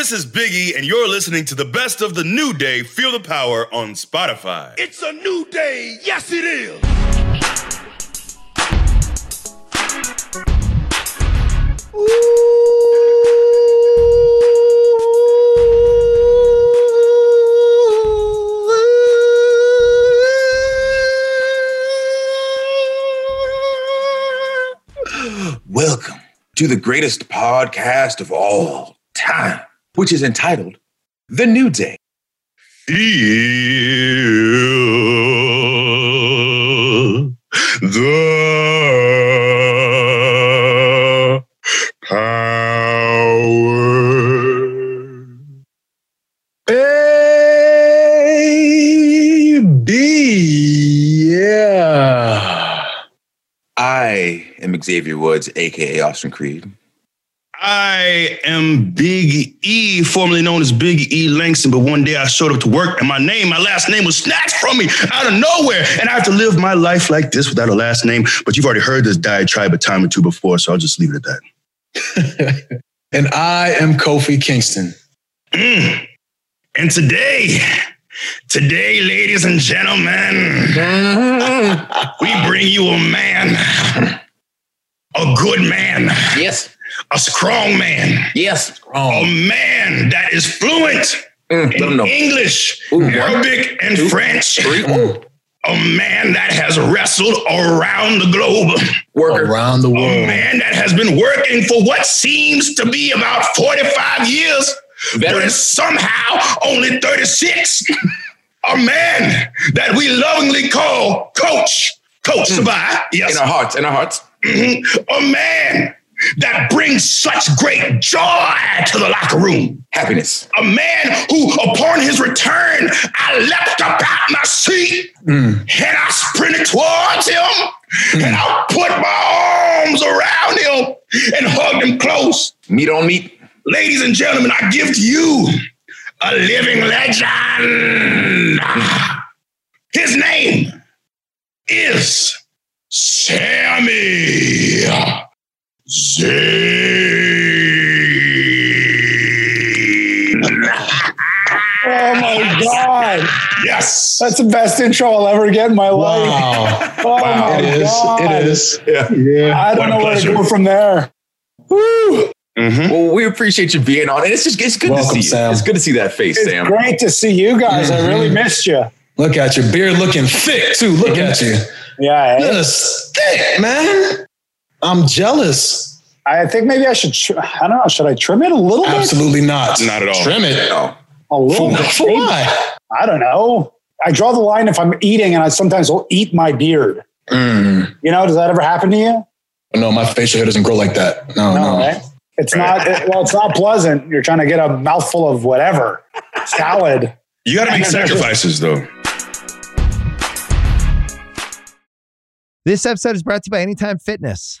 This is Biggie, and you're listening to the best of the new day. Feel the power on Spotify. It's a new day. Yes, it is. Welcome to the greatest podcast of all time, which is entitled The New Day. Feel the power. Baby, yeah. I am Xavier Woods, aka Austin Creed. I am Big E, formerly known as Big E Langston, but one day I showed up to work and my name, my last name was snatched from me out of nowhere. And I have to live my life like this without a last name. But you've already heard this diatribe a time or two before, so I'll just leave it at that. And I am Kofi Kingston. Mm. And today, today, ladies and gentlemen, we bring you a man, a good man, Yes. A strong man, Yes. a man that is fluent Mm, in them. English, Ooh, one, Arabic, and two, French. Three. A man that has wrestled around the globe. Worker. Around the world. A man that has been working for what seems to be about 45 years, but is somehow only 36. A man that we lovingly call Coach. Coach Sabai. Yes. In our hearts. In our hearts. Mhm. A man that brings such great joy to the locker room. Happiness. A man who, upon his return, I leapt up out my seat Mm. and I sprinted towards him and I put my arms around him and hugged him close. Meet on meat. Ladies and gentlemen, I give to you a living legend. His name is Sami Zayn. Oh my God. Yes. That's the best intro I'll ever get in my life. Wow. Oh Wow. my It is. God. It is. Yeah. Yeah. I don't a know where to pleasure. go from there. Woo. Mhm. Well, we appreciate you being on. And it's just it's good Welcome, to see you. It's good to see that face, It's Sam. great to see you guys. I really Mhm. missed you. Look at your beard looking thick too. Look at you. Yeah. eh? Just thick, man. I'm jealous. I think maybe I should, tr- I don't know, should I trim it a little bit? Absolutely not. Not at all. Trim it. No. A little For, bit. for why? I don't know. I draw the line if I'm eating and I sometimes will eat my beard. Mm. You know, does that ever happen to you? No, my facial hair doesn't grow like that. No, no. right? It's not, it- well, it's not pleasant. You're trying to get a mouthful of whatever salad. You got to make sacrifices, though. This episode is brought to you by Anytime Fitness.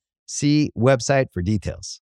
See website for details.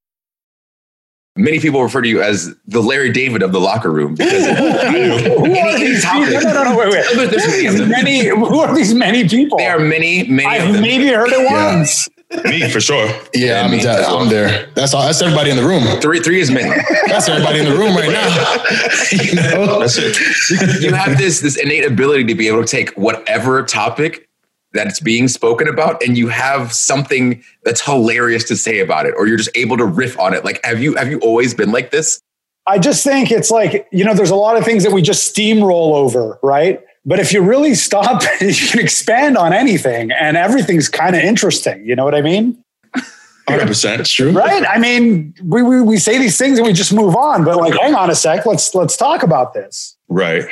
Many people refer to you as the Larry David of the locker room because Who are these topic. people? No, no, no, wait, wait. There's- there's many of. Many, who are these many people? there are many, many of I've them. maybe heard it Yeah. once. Me, for sure. Yeah, Yeah, I'm, me that- I'm there. That's all. That's everybody in the room. Three, three is many. That's everybody in the room right now. you know? That's it. you have this this innate ability to be able to take whatever topic that's being spoken about and you have something that's hilarious to say about it or you're just able to riff on it like have you have you always been like this I just think it's like, you know, there's a lot of things that we just steamroll over, right? But if you really stop, you can expand on anything and everything's kind of interesting. You know what I mean? 100%. That's true. Right? I mean, we, we, we say these things and we just move on, but like, hang on a sec, let's, let's talk about this. Right.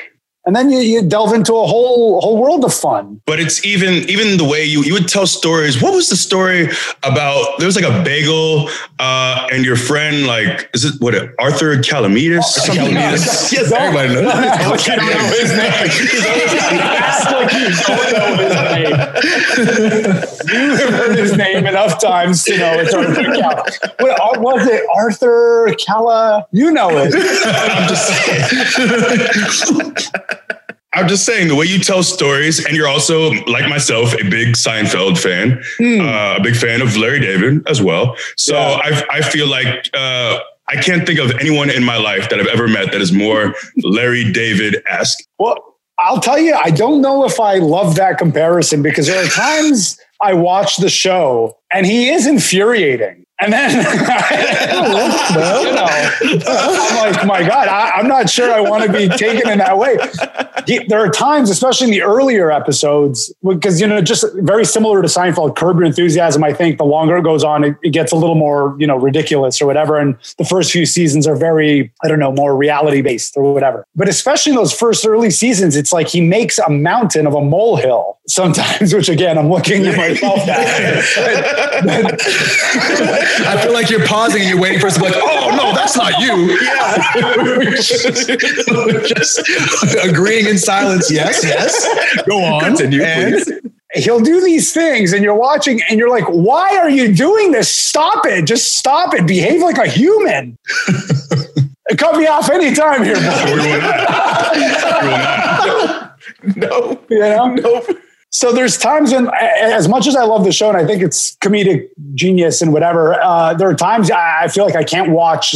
And then you, you delve into a whole, whole world of fun. But it's even even the way you you would tell stories. What was the story about? There was like a bagel, uh, and your friend like is it what Arthur Calamides? or something? Yes, everybody knows. You don't know his name. Act like you don't know his name. You have heard his name enough times to know it's Arthur Calla. What was it? Arthur Calla? You know it. I'm just I'm just saying the way you tell stories, and you're also like myself, a big Seinfeld fan, uh, a big fan of Larry David as well. So Yeah. I I feel like uh, I can't think of anyone in my life that I've ever met that is more Larry David esque. Well, I'll tell you, I don't know if I love that comparison because there are times I watch the show and he is infuriating. And then, you know, I'm like, my God, I, I'm not sure I want to be taken in that way. He- there are times, especially in the earlier episodes, because, you know, just very similar to Seinfeld, Curb Your Enthusiasm, I think the longer it goes on, it, it gets a little more, you know, ridiculous or whatever. And the first few seasons are very, I don't know, more reality based or whatever. But especially in those first early seasons, it's like he makes a mountain of a molehill sometimes, which again, I'm looking at myself at. I feel like you're pausing and you're waiting for us to be like, oh no, that's not you. we're, just, we're just agreeing in silence. Yes, yes. Go on. Continue, And- please. he'll do these things and you're watching and you're like, why are you doing this? Stop it. Just stop it. Behave like a human. Cut me off anytime here, boy. We will not. We will not. No, You know? no. So there's times when, as much as I love the show and I think it's comedic genius and whatever, uh, there are times I feel like I can't watch,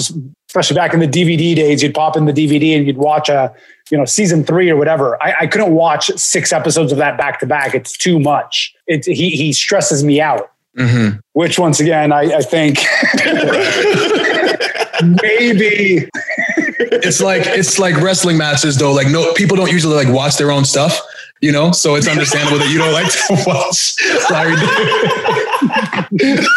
especially back in the DVD days. You'd pop in the DVD and you'd watch a, you know, season three or whatever. I, I couldn't watch six episodes of that back to back. It's too much. It, he he stresses me out. Mhm. Which once again, I, I think maybe It's like it's like wrestling matches though. Like no people don't usually like watch their own stuff, you know. So it's understandable that you don't like to watch Larry David.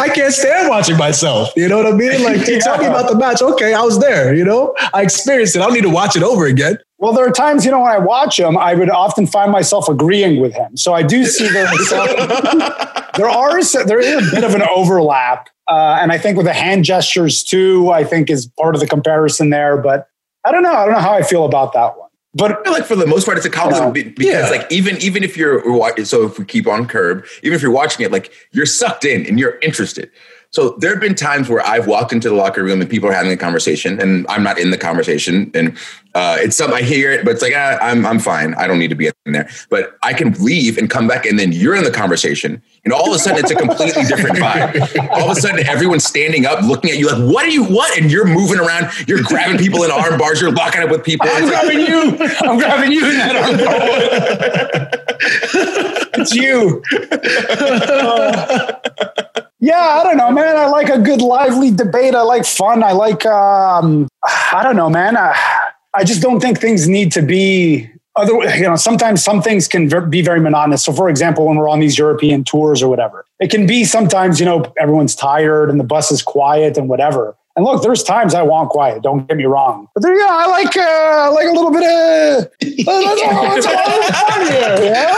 I can't stand watching myself. You know what I mean? Like you tell me about the match. Okay, I was there. You know, I experienced it. I don't need to watch it over again. Well, there are times, you know, when I watch him, I would often find myself agreeing with him. So I do see there there are there is a bit of an overlap, uh, and I think with the hand gestures too, I think is part of the comparison there. But I don't know. I don't know how I feel about that one. But I feel like for the most part, it's a compliment be- because, Yeah. like, even even if you're so if we keep on curb, even if you're watching it, like, you're sucked in and you're interested. So there have been times where I've walked into the locker room and people are having a conversation, and I'm not in the conversation, and uh, it's something I hear it, but it's like ah, I'm I'm fine. I don't need to be in there. But I can leave and come back, and then you're in the conversation, and all of a sudden it's a completely different vibe. All of a sudden, everyone's standing up, looking at you like, "What are you? What?" And you're moving around, you're grabbing people in arm bars, you're locking up with people. I'm grabbing you. I'm grabbing you in that arm. it's you. Uh, yeah, I don't know, man. I like a good lively debate. I like fun. I like um I don't know, man. I, I just don't think things need to be other you know, sometimes some things can be very monotonous. So for example, when we're on these European tours or whatever, it can be sometimes, you know, everyone's tired and the bus is quiet and whatever. And look, there's times I want quiet. Don't get me wrong, but there, yeah, I like, uh, like a little bit of. Let's, let's little fun here. Yeah?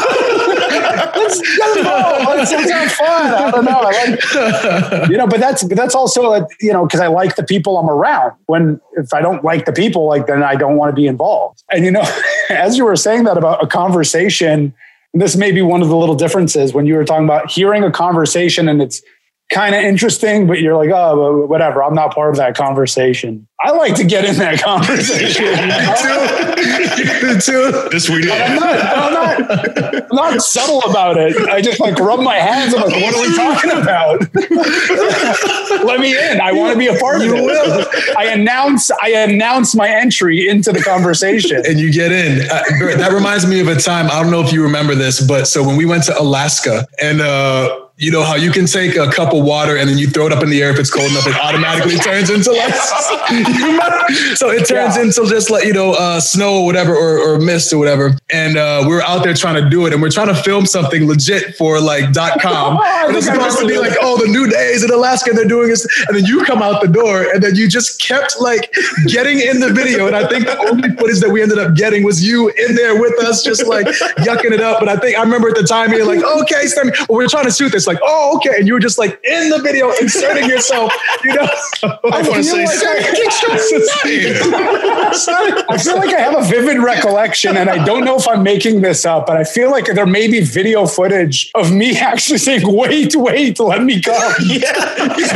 let's involved. Let's, let's have fun. I don't know. I like, you know, but that's but that's also, uh, you know, because I like the people I'm around. When if I don't like the people, like then I don't want to be involved. And you know, as you were saying that about a conversation, this may be one of the little differences when you were talking about hearing a conversation and it's kind of interesting, but you're like, oh, whatever. I'm not part of that conversation. I like to get in that conversation. you too. This we I'm not, I'm, not, I'm not subtle about it. I just like rub my hands. I'm like, what are we talking about? Let me in. I want to be a part of it. I announce. I announce my entry into the conversation. and you get in. Uh, that reminds me of a time. I don't know if you remember this, but so when we went to Alaska and uh, you know how you can take a cup of water and then you throw it up in the air if it's cold enough, it automatically turns into like so it turns yeah. into just like you know uh, snow or whatever or, or mist or whatever. And uh, we are out there trying to do it, and we're trying to film something legit for like dot com. and it's supposed to be like, oh, the new days in Alaska, they're doing this, and then you come out the door, and then you just kept like getting in the video. And I think the only footage that we ended up getting was you in there with us, just like yucking it up. But I think I remember at the time you're like, okay, Sami, well, we're trying to shoot this. Like, oh, okay, and you were just like in the video inserting yourself. You know, I want to say, I feel like I have a vivid recollection, and I don't know if I'm making this up, but I feel like there may be video footage of me actually saying, "Wait, wait, let me go." Yeah,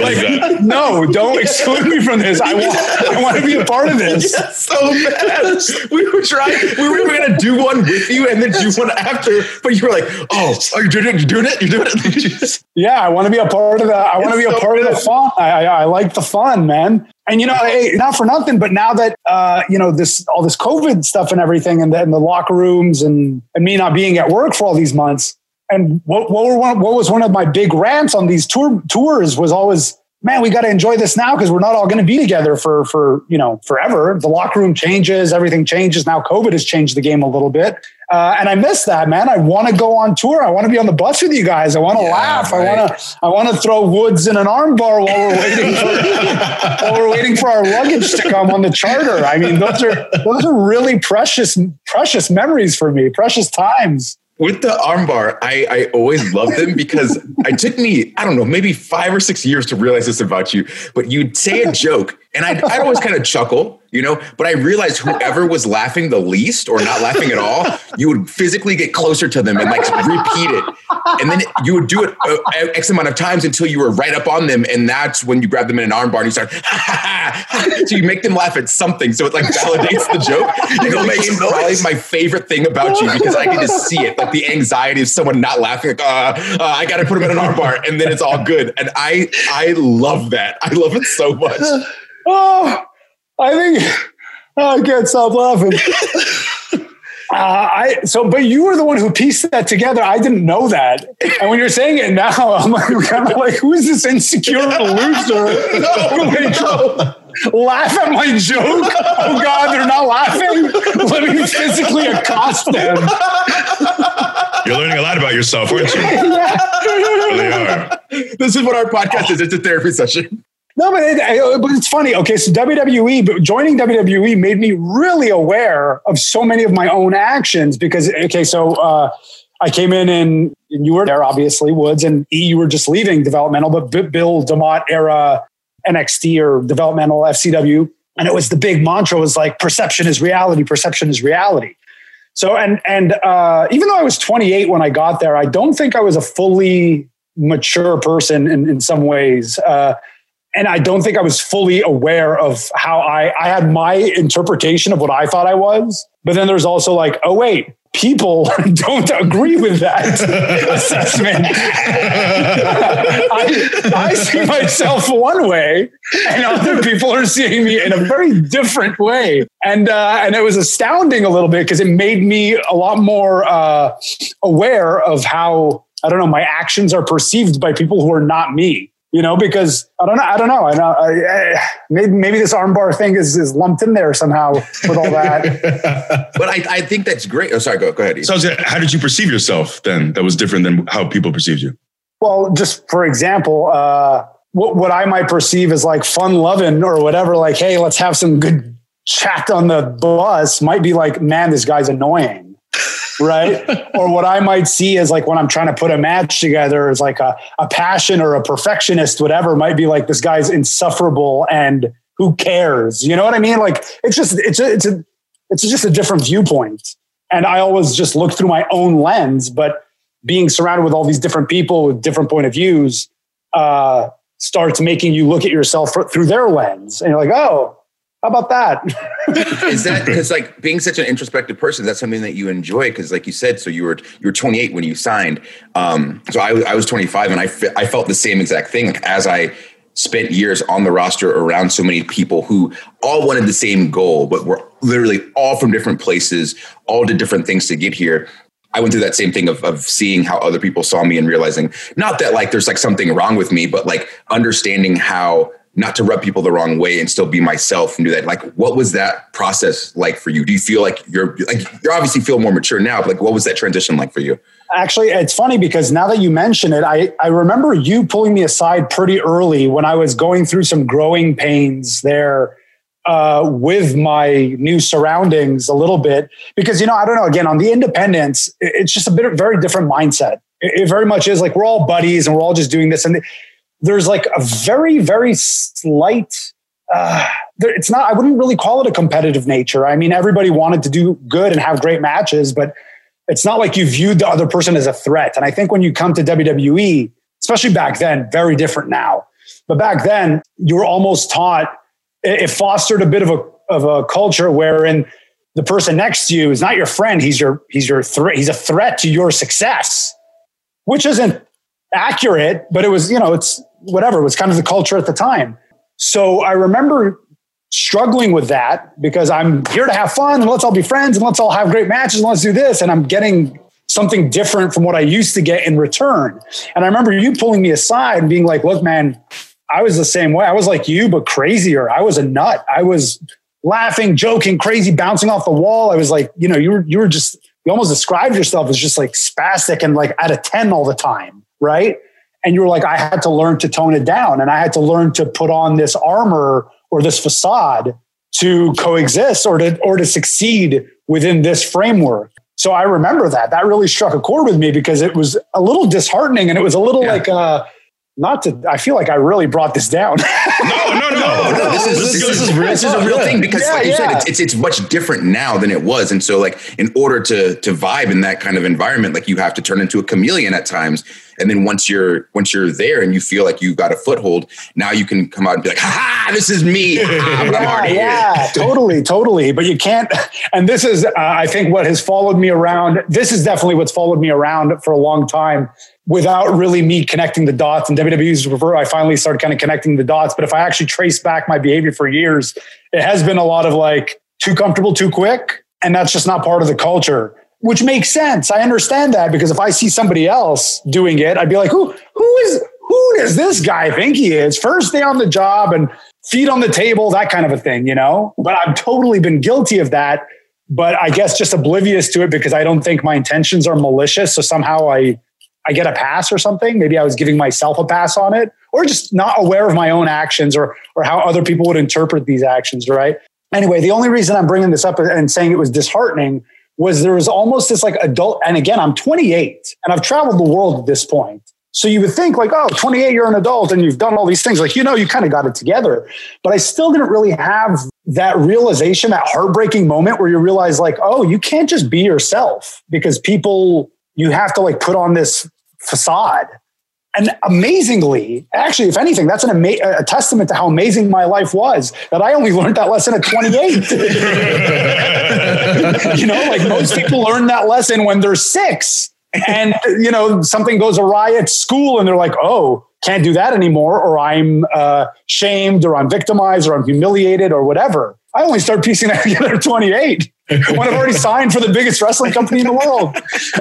like, no, don't exclude me from this. I want, I want to be a part of this. Yeah, so bad. We were trying. We were going to do one with you, and then do one after. But you were like, "Oh, are you doing it? You're doing it? You're doing it." yeah, I want to be a part of the. I want to be a part good. of the fun. I, I, I like the fun, man. And you know, hey, not for nothing, but now that uh, you know this all this COVID stuff and everything, and the, and the locker rooms, and and me not being at work for all these months, and what what, were one, what was one of my big rants on these tour tours was always, man, we got to enjoy this now because we're not all going to be together for for you know forever. The locker room changes, everything changes. Now COVID has changed the game a little bit, uh, and I miss that, man. I want to go on tour. I want to be on the bus with you guys. I want to yeah, laugh. Right. I want to. I want to throw woods in an armbar while we're waiting for while we're waiting for our luggage to come on the charter. I mean, those are those are really precious precious memories for me. Precious times with the armbar, I, I always loved them because it took me, I don't know, maybe five or six years to realize this about you. But you'd say a joke, and I'd, I'd always kind of chuckle you know? But i realized whoever was laughing the least or not laughing at all you would physically get closer to them and like repeat it. And then you would do it uh, x amount of times until you were right up on them and that's when you grab them in an armbar and you start so you make them laugh at something. So it like validates the joke. It became probably my favorite thing about you because i get to see it like the anxiety of someone not laughing like uh, uh, i gotta put them in an armbar and then it's all good. And i i love that. I love it so much. Oh I think oh, I can't stop laughing. Uh, I so, but you were the one who pieced that together. I didn't know that, and when you're saying it now, I'm like, kind of like, who's this insecure loser? no, Laugh at my joke? Oh God, they're not laughing. Let me physically accost them. You're learning a lot about yourself, aren't you? Yeah. You really are. This is what our podcast is. It's a therapy session. No, but, it, but it's funny. Okay, so WWE, joining WWE made me really aware of so many of my own actions because, okay, so uh, I came in and, and, you were there, obviously, Woods, and you were just leaving developmental, but Bill DeMott era NXT or developmental FCW. And it was the big mantra was like, perception is reality, perception is reality. So, and, and uh, even though I was 28 when I got there, I don't think I was a fully mature person in, in some ways. Uh, and I don't think I was fully aware of how I I had my interpretation of what I thought I was, but then there's also like, oh wait, people don't agree with that assessment. I, I see myself one way, and other people are seeing me in a very different way, and uh, and it was astounding a little bit because it made me a lot more uh, aware of how I don't know my actions are perceived by people who are not me you know, because I don't know, I don't know, I know, I, I, maybe maybe this armbar thing is is lumped in there somehow with all that. but I, I think that's great. Oh, sorry, go go ahead. So, how did you perceive yourself then? That was different than how people perceived you. Well, just for example, uh, what what I might perceive as like fun loving or whatever, like, hey, let's have some good chat on the bus, might be like, man, this guy's annoying right? or what I might see as like when I'm trying to put a match together is like a, a passion or a perfectionist, whatever, might be like this guy's insufferable and who cares? You know what I mean? Like it's just it's a, it's a it's just a different viewpoint. And I always just look through my own lens, but being surrounded with all these different people with different point of views uh, starts making you look at yourself through their lens, and you're like, oh, how about that? is that because like being such an introspective person, that's something that you enjoy? Because like you said, so you were you were 28 when you signed. Um, so I, I was 25, and I I felt the same exact thing. Like as I spent years on the roster around so many people who all wanted the same goal, but were literally all from different places, all did different things to get here. I went through that same thing of, of seeing how other people saw me and realizing not that like there's like something wrong with me, but like understanding how not to rub people the wrong way and still be myself and do that. Like, what was that process like for you? Do you feel like you're like you obviously feel more mature now, but like what was that transition like for you? Actually, it's funny because now that you mention it, I, I remember you pulling me aside pretty early when I was going through some growing pains there uh, with my new surroundings a little bit. Because, you know, I don't know, again, on the independence, it's just a bit of very different mindset. It, it very much is like we're all buddies and we're all just doing this. And there's like a very, very slight, uh, it's not, I wouldn't really call it a competitive nature. I mean, everybody wanted to do good and have great matches, but it's not like you viewed the other person as a threat. And I think when you come to WWE, especially back then, very different now. But back then, you were almost taught, it fostered a bit of a, of a culture wherein the person next to you is not your friend. He's your, he's your threat. He's a threat to your success, which isn't accurate, but it was, you know, it's whatever. It was kind of the culture at the time. So I remember struggling with that because I'm here to have fun and let's all be friends and let's all have great matches and let's do this. And I'm getting something different from what I used to get in return. And I remember you pulling me aside and being like, look, man, I was the same way. I was like you, but crazier. I was a nut. I was laughing, joking, crazy, bouncing off the wall. I was like, you know, you were, you were just, you almost described yourself as just like spastic and like at a 10 all the time. Right. And you were like, I had to learn to tone it down and I had to learn to put on this armor or this facade to coexist or to or to succeed within this framework. So I remember that. That really struck a chord with me because it was a little disheartening and it was a little yeah. like uh not to I feel like I really brought this down. no, no, no, no. This is this, this is real, this is a real thing because yeah, like you yeah. said, it's, it's it's much different now than it was. And so like in order to to vibe in that kind of environment, like you have to turn into a chameleon at times and then once you're once you're there and you feel like you've got a foothold, now you can come out and be like, "Ha ha, this is me." yeah, yeah totally, totally. But you can't. And this is, uh, I think, what has followed me around. This is definitely what's followed me around for a long time without really me connecting the dots. And WWE's refer, I finally started kind of connecting the dots. But if I actually trace back my behavior for years, it has been a lot of like too comfortable, too quick. And that's just not part of the culture which makes sense. I understand that because if I see somebody else doing it, I'd be like, who, who is, who does this guy think he is? First day on the job and feet on the table, that kind of a thing, you know? But I've totally been guilty of that. But I guess just oblivious to it because I don't think my intentions are malicious. So somehow I, I get a pass or something. Maybe I was giving myself a pass on it, or just not aware of my own actions or or how other people would interpret these actions. Right. Anyway, the only reason I'm bringing this up and saying it was disheartening was there was almost this like adult, and again, I'm 28 and I've traveled the world at this point. So you would think like, oh, 28, you're an adult and you've done all these things. Like, you know, you kind of got it together. But I still didn't really have that realization, that heartbreaking moment where you realize like, oh, you can't just be yourself because people, you have to like put on this facade. And amazingly, actually, if anything, that's an ama- a testament to how amazing my life was that I only learned that lesson at 28. you know, like most people learn that lesson when they're six and, you know, something goes awry at school and they're like, oh, can't do that anymore, or I'm uh, shamed, or I'm victimized, or I'm humiliated, or whatever. I only start piecing that together at 28 when I've already signed for the biggest wrestling company in the world.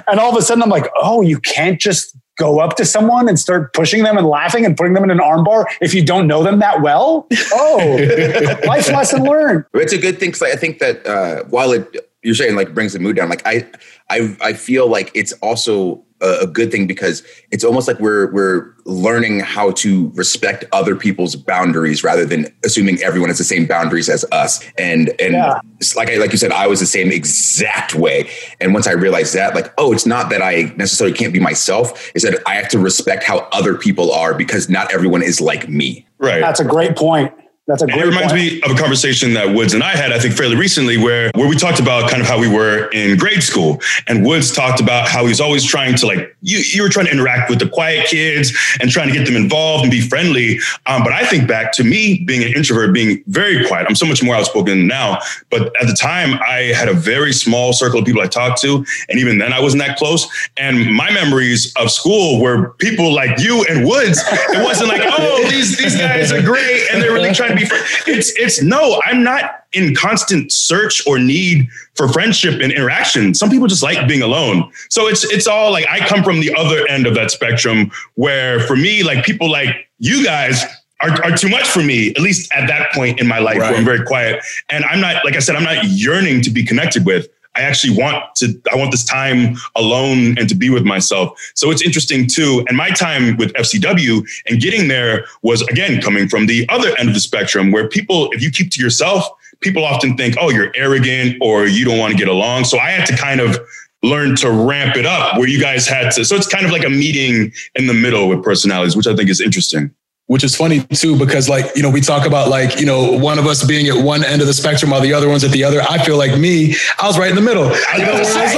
And all of a sudden, I'm like, oh, you can't just go up to someone and start pushing them and laughing and putting them in an armbar if you don't know them that well? Oh, life lesson learned. It's a good thing because I think that uh, while it you're saying like brings the mood down, like I I I feel like it's also a, good thing because it's almost like we're we're learning how to respect other people's boundaries rather than assuming everyone has the same boundaries as us. And and yeah. like I like you said, I was the same exact way. And once I realized that, like, oh, it's not that I necessarily can't be myself. It's that I have to respect how other people are because not everyone is like me. Right. That's a great point. That's a great. it reminds point. me of a conversation that Woods and I had, I think, fairly recently, where where we talked about kind of how we were in grade school, and Woods talked about how he's always trying to like you. You were trying to interact with the quiet kids and trying to get them involved and be friendly. Um, but I think back to me being an introvert, being very quiet. I'm so much more outspoken now, but at the time I had a very small circle of people I talked to, and even then I wasn't that close. And my memories of school were people like you and Woods. It wasn't like, oh, these these guys are great, and they're really trying to be friends. It's it's no, I'm not in constant search or need for friendship and interaction. Some people just like being alone. So it's it's all like I come from the other end of that spectrum where for me, like people like you guys are, are too much for me, at least at that point in my life Right. where I'm very quiet. And I'm not, like I said, I'm not yearning to be connected with. I actually want to, I want this time alone and to be with myself. So it's interesting too. And my time with FCW and getting there was again coming from the other end of the spectrum where people, if you keep to yourself, people often think, oh, you're arrogant or you don't want to get along. So I had to kind of learn to ramp it up where you guys had to. So it's kind of like a meeting in the middle with personalities, which I think is interesting. Which is funny too because like you know we talk about like you know one of us being at one end of the spectrum while the other one's at the other. I feel like me i was right in the middle. You know, it's like,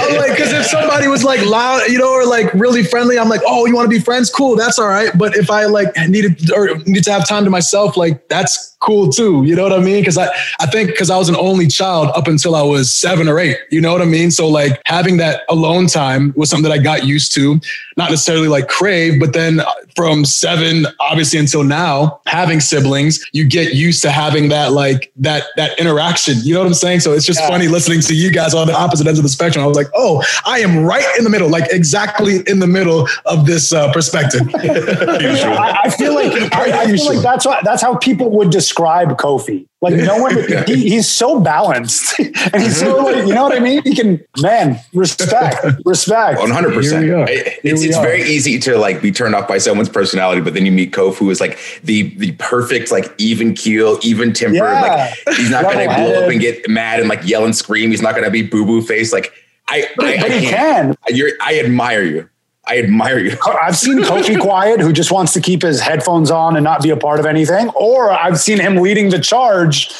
I'm like because if somebody was like loud you know or like really friendly i'm like oh you want to be friends? Cool that's all right. But if i like needed or need to have time to myself like that's cool too you know what i mean? Because i i think because i was an only child up until i was seven or eight you know what i mean? So like having that alone time was something that i got used to not necessarily like crave but then from seven obviously until now having siblings you get used to having that like that that interaction you know what i'm saying? So it's just Yeah. funny listening to you guys on the opposite ends of the spectrum. I was like oh i am right in the middle like exactly in the middle of this uh, perspective. I, I feel like I, I feel like that's what that's how people would describe Kofi. Like no one, he, he's so balanced, and he's so like, you know what I mean. He can, man, respect, respect. One hundred percent. Here we are. It's it's very easy to like be turned off by someone's personality, but then you meet Kofi, who is like the the perfect like even keel, even tempered. Yeah. Like he's not gonna blow up and get mad and like yell and scream. He's not gonna be boo boo face. Like I, But, I, but I he can't. can. You're, I admire you. I admire you. I've seen Kofi quiet, who just wants to keep his headphones on and not be a part of anything, or I've seen him leading the charge,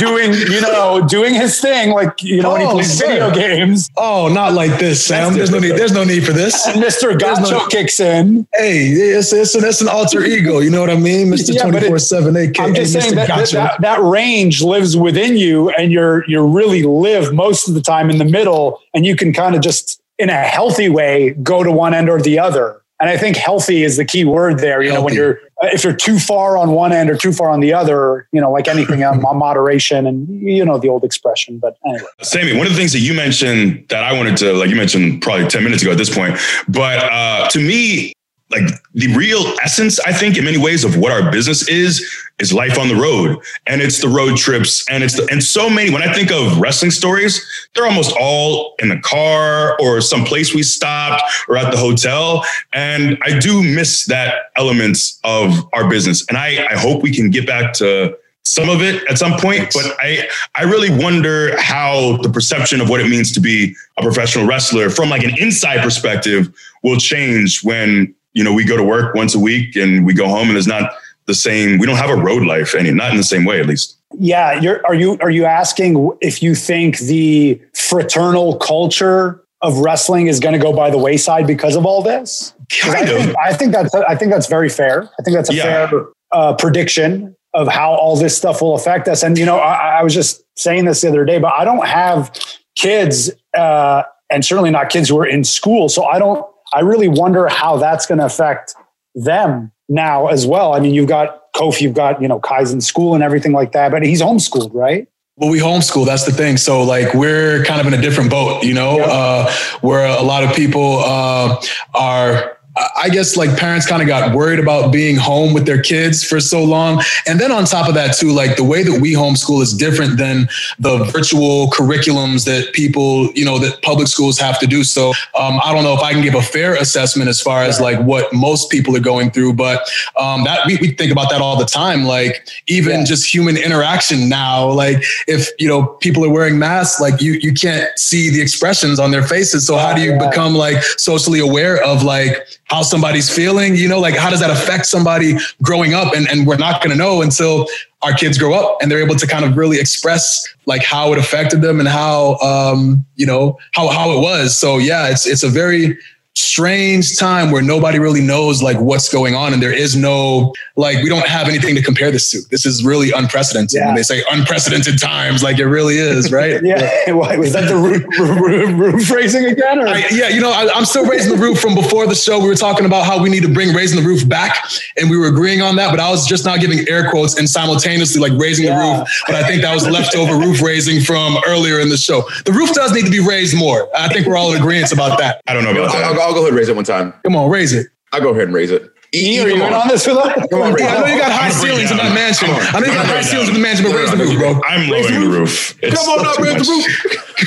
doing you know doing his thing, like you know when he Oh, plays sir. video games. oh not like this sam there's no need there's no need for this And Mr. There's Gacho no- kicks in. Hey, it's, it's, an, it's an alter ego. You know what I mean? Mr. Yeah, but it- 24 7, aka I'm just saying Mr. that, that, Gotcha. that that range lives within you, and you're you really live most of the time in the middle, and you can kind of just in a healthy way go to one end or the other. And I think healthy is the key word there. You know, when you're uh, if you're too far on one end or too far on the other, you know, like anything, um, moderation and you know the old expression. But anyway, Sami, one of the things that you mentioned that I wanted to, like you mentioned probably 10 minutes ago at this point, but uh, to me, like the real essence, I think, in many ways of what our business is, is life on the road. And it's the road trips. And it's the, and so many, when I think of wrestling stories, they're almost all in the car or some place we stopped or at the hotel. And I do miss that elements of our business. And I, I hope we can get back to some of it at some point, but I I really wonder how the perception of what it means to be a professional wrestler from like an inside perspective will change when you know we go to work once a week and we go home and there's not the same we don't have a road life any not in the same way at least. yeah, you're are you are you asking if you think the fraternal culture of wrestling is going to go by the wayside because of all this? 'Cause I Kind of. think, I think that's I think that's very fair. I think that's a Yeah. fair uh, prediction of how all this stuff will affect us. And you know, I, I was just saying this the other day, but I don't have kids, uh, and certainly not kids who are in school. So I don't. I really wonder how that's going to affect them now as well. I mean, you've got Kofi, you've got you know Kai's in school and everything like that, but he's homeschooled, right? Well, we homeschool. That's the thing. So, like, we're kind of in a different boat, you know, Yeah. uh, where a lot of people uh, are. I guess like parents kind of got worried about being home with their kids for so long. And then on top of that, too, like the way that we homeschool is different than the virtual curriculums that people, you know, that public schools have to do. So um, I don't know if I can give a fair assessment as far as like what most people are going through, but um, that we, we think about that all the time. Like even Yeah. just human interaction now, like if, you know, people are wearing masks, like you, you can't see the expressions on their faces. So how do you Yeah. become like socially aware of like how somebody's feeling, you know, like how does that affect somebody growing up? And, and we're not going to know until our kids grow up and they're able to kind of really express like how it affected them and how, um, you know, how, how it was. So yeah, it's, it's a very strange time where nobody really knows like what's going on and there is no like we don't have anything to compare this to this is really unprecedented Yeah. when they say unprecedented times like it really is right Yeah, What, was that the roof, roof, roof raising again? Or? I, yeah, you know, I, I'm still raising the roof from before the show. We were talking about how we need to bring raising the roof back, and we were agreeing on that. But I was just now giving air quotes and simultaneously like raising Yeah. the roof. But I think that was leftover roof raising from earlier in the show. The roof does need to be raised more. I think we're all in agreement about that. I don't know I'll, about I'll, that. I'll go ahead and raise it one time. Come on, raise it. I'll go ahead and raise it. E, are you come in on this with us? Come on, raise I know you got high I'm gonna bring ceilings in that mansion. I'm know you got high ceilings in the mansion, but raise the roof, bro. I'm Raise lowering the roof. It's Come on up, raise the roof.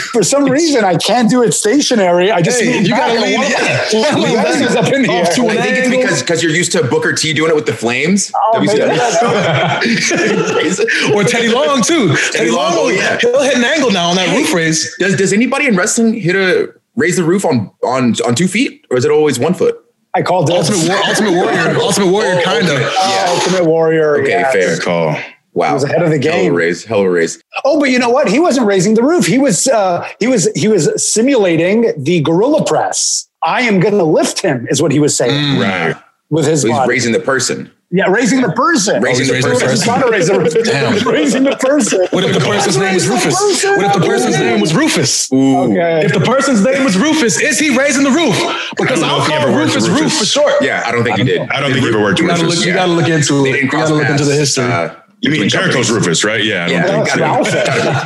For some reason, I can't do it stationary. I just Hey, you gotta and lean- one yeah. my- one of my Lean legs back. is up in the Off air. to I think it's because because you're used to Booker T doing it with the flames. Oh, Have you seen maybe that? that's- Raise it. or Teddy Long too. Teddy, Long, Long, oh, yeah. he'll hit an angle now on that roof raise. Does does anybody in wrestling hit a raise the roof on on on two feet, or is it always one foot? I called it Ultimate, War, Ultimate Warrior, Ultimate Warrior, Oh, kind of. okay. Oh, Ultimate Warrior. Okay, yes. fair. Call. Wow, he was ahead of the Hell of game. a raise, hell of raise. Oh, but you know what? He wasn't raising the roof. He was uh, he was he was simulating the gorilla press. I am going to lift him, is what he was saying Right. with his So he's body. raising the person. Yeah, raising the person. Raising the the person. He's trying to raise the roof. Damn. raising the person. What if the person's name was Rufus? person. What if the person's name was Rufus? Okay. If the person's name was Rufus, is he raising the roof? Because I don't know I'll if call ever worked Rufus Roof Rufus. for short. Yeah, I don't think he did. I don't think he ever worked You with gotta look. Rufus. You gotta look into it. You gotta look into the history. uh, You mean between Jericho's. Rufus, right? Yeah. I don't Yeah. think. That's Ralphus.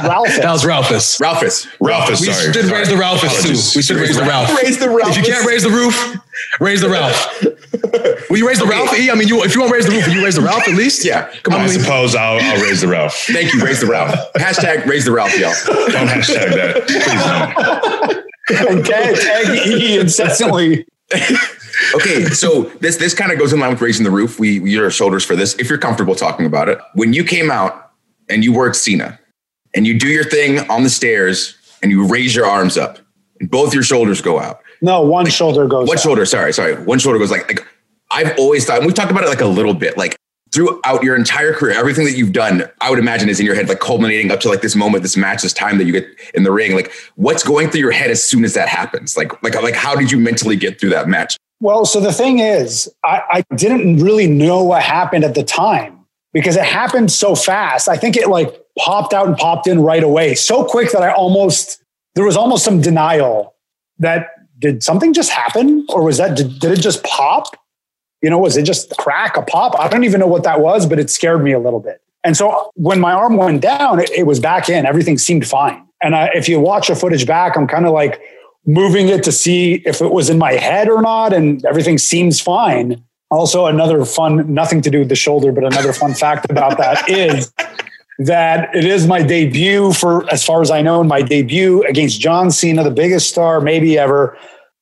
Ralphus. that was Ralphus. Ralphus. Ralphus, We sorry. should raise the Ralphus too. We should raise the Ralph. Raise the Ralph. If you can't raise the roof, raise the Ralph. Will you raise the Ralph? E? I mean, you, if you want to raise the roof, will you raise the Ralph at least? Yeah, come I on. suppose I'll, I'll raise the Ralph. Thank you. Raise the Ralph. Hashtag raise the Ralph, y'all. Don't hashtag that. Please don't. and tag, tag E incessantly. Okay, so this this kind of goes in line with raising the roof. We we are shoulders for this. If you're comfortable talking about it, when you came out and you worked Cena, and you do your thing on the stairs, and you raise your arms up, and both your shoulders go out. No, one shoulder goes. One out. shoulder, sorry, sorry, one shoulder goes like like. I've always thought, and we've talked about it like a little bit, like throughout your entire career, everything that you've done, I would imagine is in your head, like culminating up to like this moment, this match, this time that you get in the ring. Like, what's going through your head as soon as that happens? Like, like, like, how did you mentally get through that match? Well, so the thing is, I, I didn't really know what happened at the time because it happened so fast. I think it like popped out and popped in right away, so quick that I almost there was almost some denial that did something just happen or was that did, did it just pop? You know, was it just crack, a pop? I don't even know what that was, but it scared me a little bit. And so when my arm went down, it, it was back in. Everything seemed fine. And I, if you watch the footage back, I'm kind of like moving it to see if it was in my head or not, and everything seems fine. Also, another fun, nothing to do with the shoulder, but another fun fact about that is that it is my debut for, as far as I know, my debut against John Cena, the biggest star maybe ever.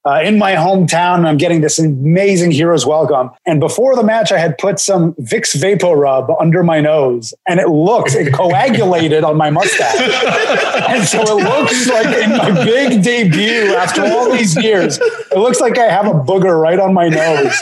Uh, in my hometown, I'm getting this amazing hero's welcome. And before the match, I had put some Vicks VapoRub under my nose, and it looked it coagulated on my mustache. and so it looks like in my big debut after all these years, it looks like I have a booger right on my nose.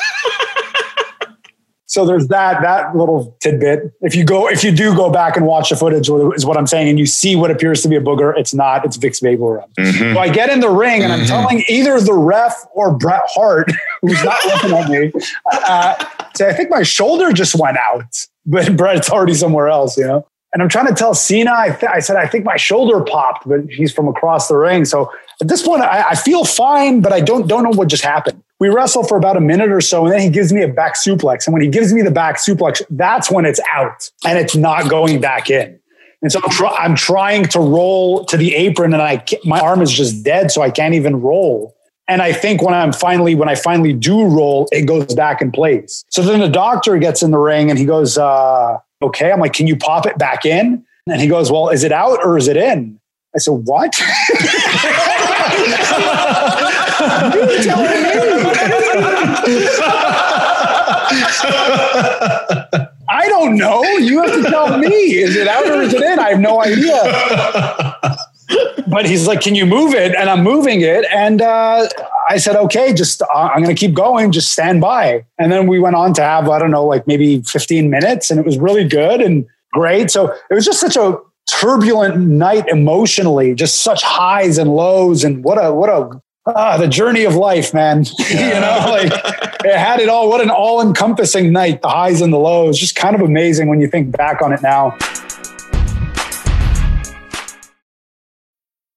So there's that that little tidbit. If you go, if you do go back and watch the footage, is what I'm saying, and you see what appears to be a booger, it's not. It's Vicks Vapor Rub. So I get in the ring, and I'm telling either the ref or Bret Hart, who's not looking at me, uh, say, I think my shoulder just went out, but Bret's already somewhere else, you know. And I'm trying to tell Cena, I, th- I said, I think my shoulder popped, but he's from across the ring. So at this point, I, I feel fine, but I don't don't know what just happened. We wrestle for about a minute or so, and then he gives me a back suplex. And when he gives me the back suplex, that's when it's out and it's not going back in. And so I'm, I'm trying to roll to the apron, and I my arm is just dead, so I can't even roll. And I think when I'm finally when I finally do roll, it goes back in place. So then the doctor gets in the ring and he goes, uh, "Okay." I'm like, "Can you pop it back in?" And he goes, "Well, is it out or is it in?" I said, "What?" you tell me. I don't know. You have to tell me. Is it out or is it in? I have no idea. But he's like, "Can you move it?" And I'm moving it, and uh, I said, "Okay, just uh, I'm going to keep going. Just stand by." And then we went on to have I don't know, like maybe 15 minutes, and it was really good and great. So it was just such a turbulent night emotionally, just such highs and lows, and what a what a ah, the journey of life, man. you know, like it had it all. What an all encompassing night, the highs and the lows. Just kind of amazing when you think back on it now.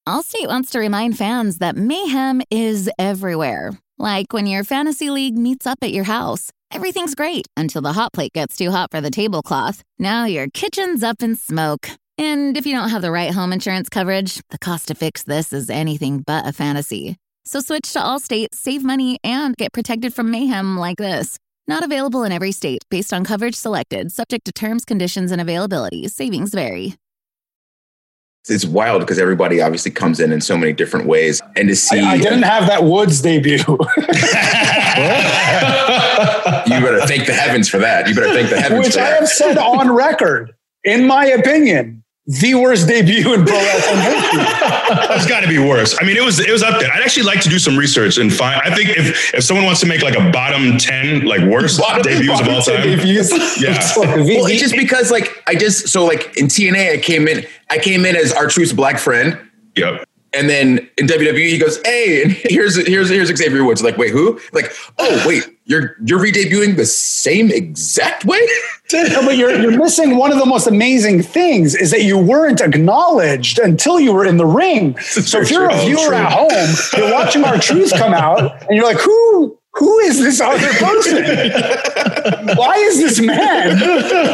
Allstate wants to remind fans that mayhem is everywhere. Like when your fantasy league meets up at your house. Everything's great until the hot plate gets too hot for the tablecloth. Now your kitchen's up in smoke. And if you don't have the right home insurance coverage, the cost to fix this is anything but a fantasy. So switch to Allstate, save money, and get protected from mayhem like this. Not available in every state based on coverage selected, subject to terms, conditions, and availability. Savings vary. It's wild because everybody obviously comes in in so many different ways, and to see I, I didn't have that Woods debut. you better thank the heavens for that. You better thank the heavens Which for I have said on record, in my opinion, the worst debut in pro wrestling history. It's got to be worse. I mean, it was it was up there. I'd actually like to do some research and find. I think if if someone wants to make like a bottom ten like worst debuts of all time, Debuts. Yeah. well, it's just because like I just so like in TNA I came in I came in as R-Truth's black friend, yep. And then in WWE he goes, "Hey, and here's here's here's Xavier Woods." Like, wait, who? Like, oh wait, you're you're re-debuting the same exact way. No, but you're you're missing one of the most amazing things is that you weren't acknowledged until you were in the ring. So if you're a oh, viewer True. at home, you're watching our truths come out, and you're like, who who is this other person? Why is this man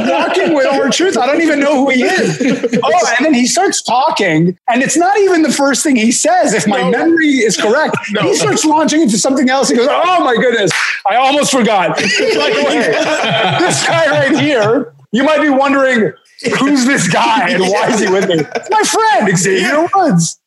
walking with R-Truth? I don't even know who he is. Oh, and then he starts talking, and it's not even the first thing he says. If my memory is correct, he starts launching into something else. He goes, "Oh my goodness, I almost forgot." By the way, this guy right here, you might be wondering. Who's this guy and why is he with me? It's my friend Xavier Woods.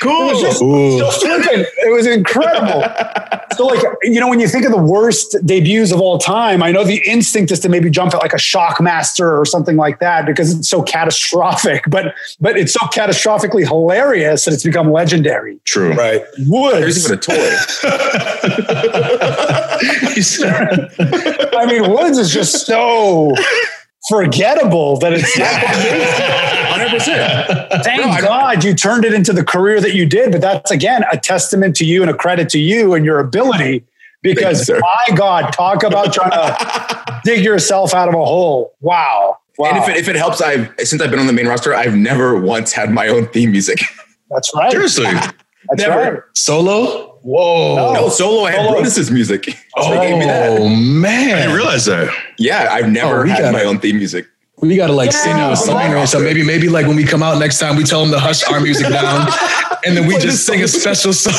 Cool. It was just, just flipping. It was incredible. So, like, you know, when you think of the worst debuts of all time, I know the instinct is to maybe jump at like a Shockmaster or something like that because it's so catastrophic. But but it's so catastrophically hilarious that it's become legendary. True. Right. There's Woods. even a toy. I mean, Woods is just so forgettable that it's not Hundred percent. Thank God you turned it into the career that you did. But that's again a testament to you and a credit to you and your ability. Because sir. my God, talk about trying to dig yourself out of a hole. Wow. Wow. And if it, if it helps, I've since I've been on the main roster, I've never once had my own theme music. that's right. Seriously. That's never. right. Solo? Whoa. No oh, solo. I had Solo. Brodus's music. Oh, They gave me that. man. I didn't realize that. Yeah, I've never Oh, we had gotta- my own theme music. We gotta like sing you a song or something. Maybe, maybe like when we come out next time, we tell them to hush our music down, and then we just sing a special song.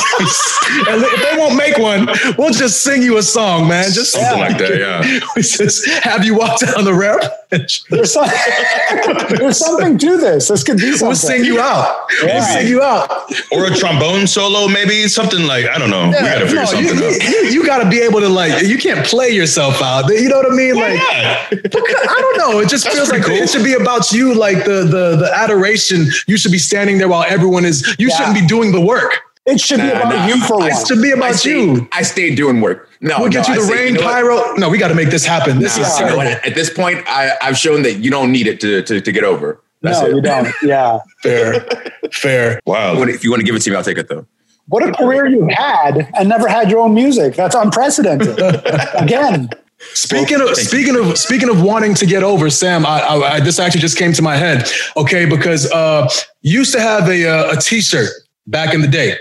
and if they won't make one, we'll just sing you a song, man. Just Something like that, yeah. We just have you walk down the ramp. And There's, some, there's something to this. This could be something. We'll sing you out. We'll sing you out. Or a trombone solo, maybe something like I don't know. we got to figure No, something you, out. You, you, got to be able to like. You can't play yourself out. You know what I mean? Like, Yeah. because, I don't know. It just That's feels like cool. it should be about you, like the the the adoration. You should be standing there while everyone is. You Yeah. shouldn't be doing the work. It should be about nah. you for It should be I about stayed, you. I stayed doing work. No, We'll no, get you I the say, rain you know what? pyro. No, we got to make this happen. This Nah, is you know At this point, I, I've shown that you don't need it to to, to get over. That's no, it. you don't. Yeah. fair, fair. Wow. If you want to give it to me, I'll take it though. What a career you had and never had your own music. That's unprecedented. Again. Speaking of speaking of speaking of wanting to get over, Sam, I, I, I this actually just came to my head. Okay, because uh, used to have a uh, a T-shirt back in the day,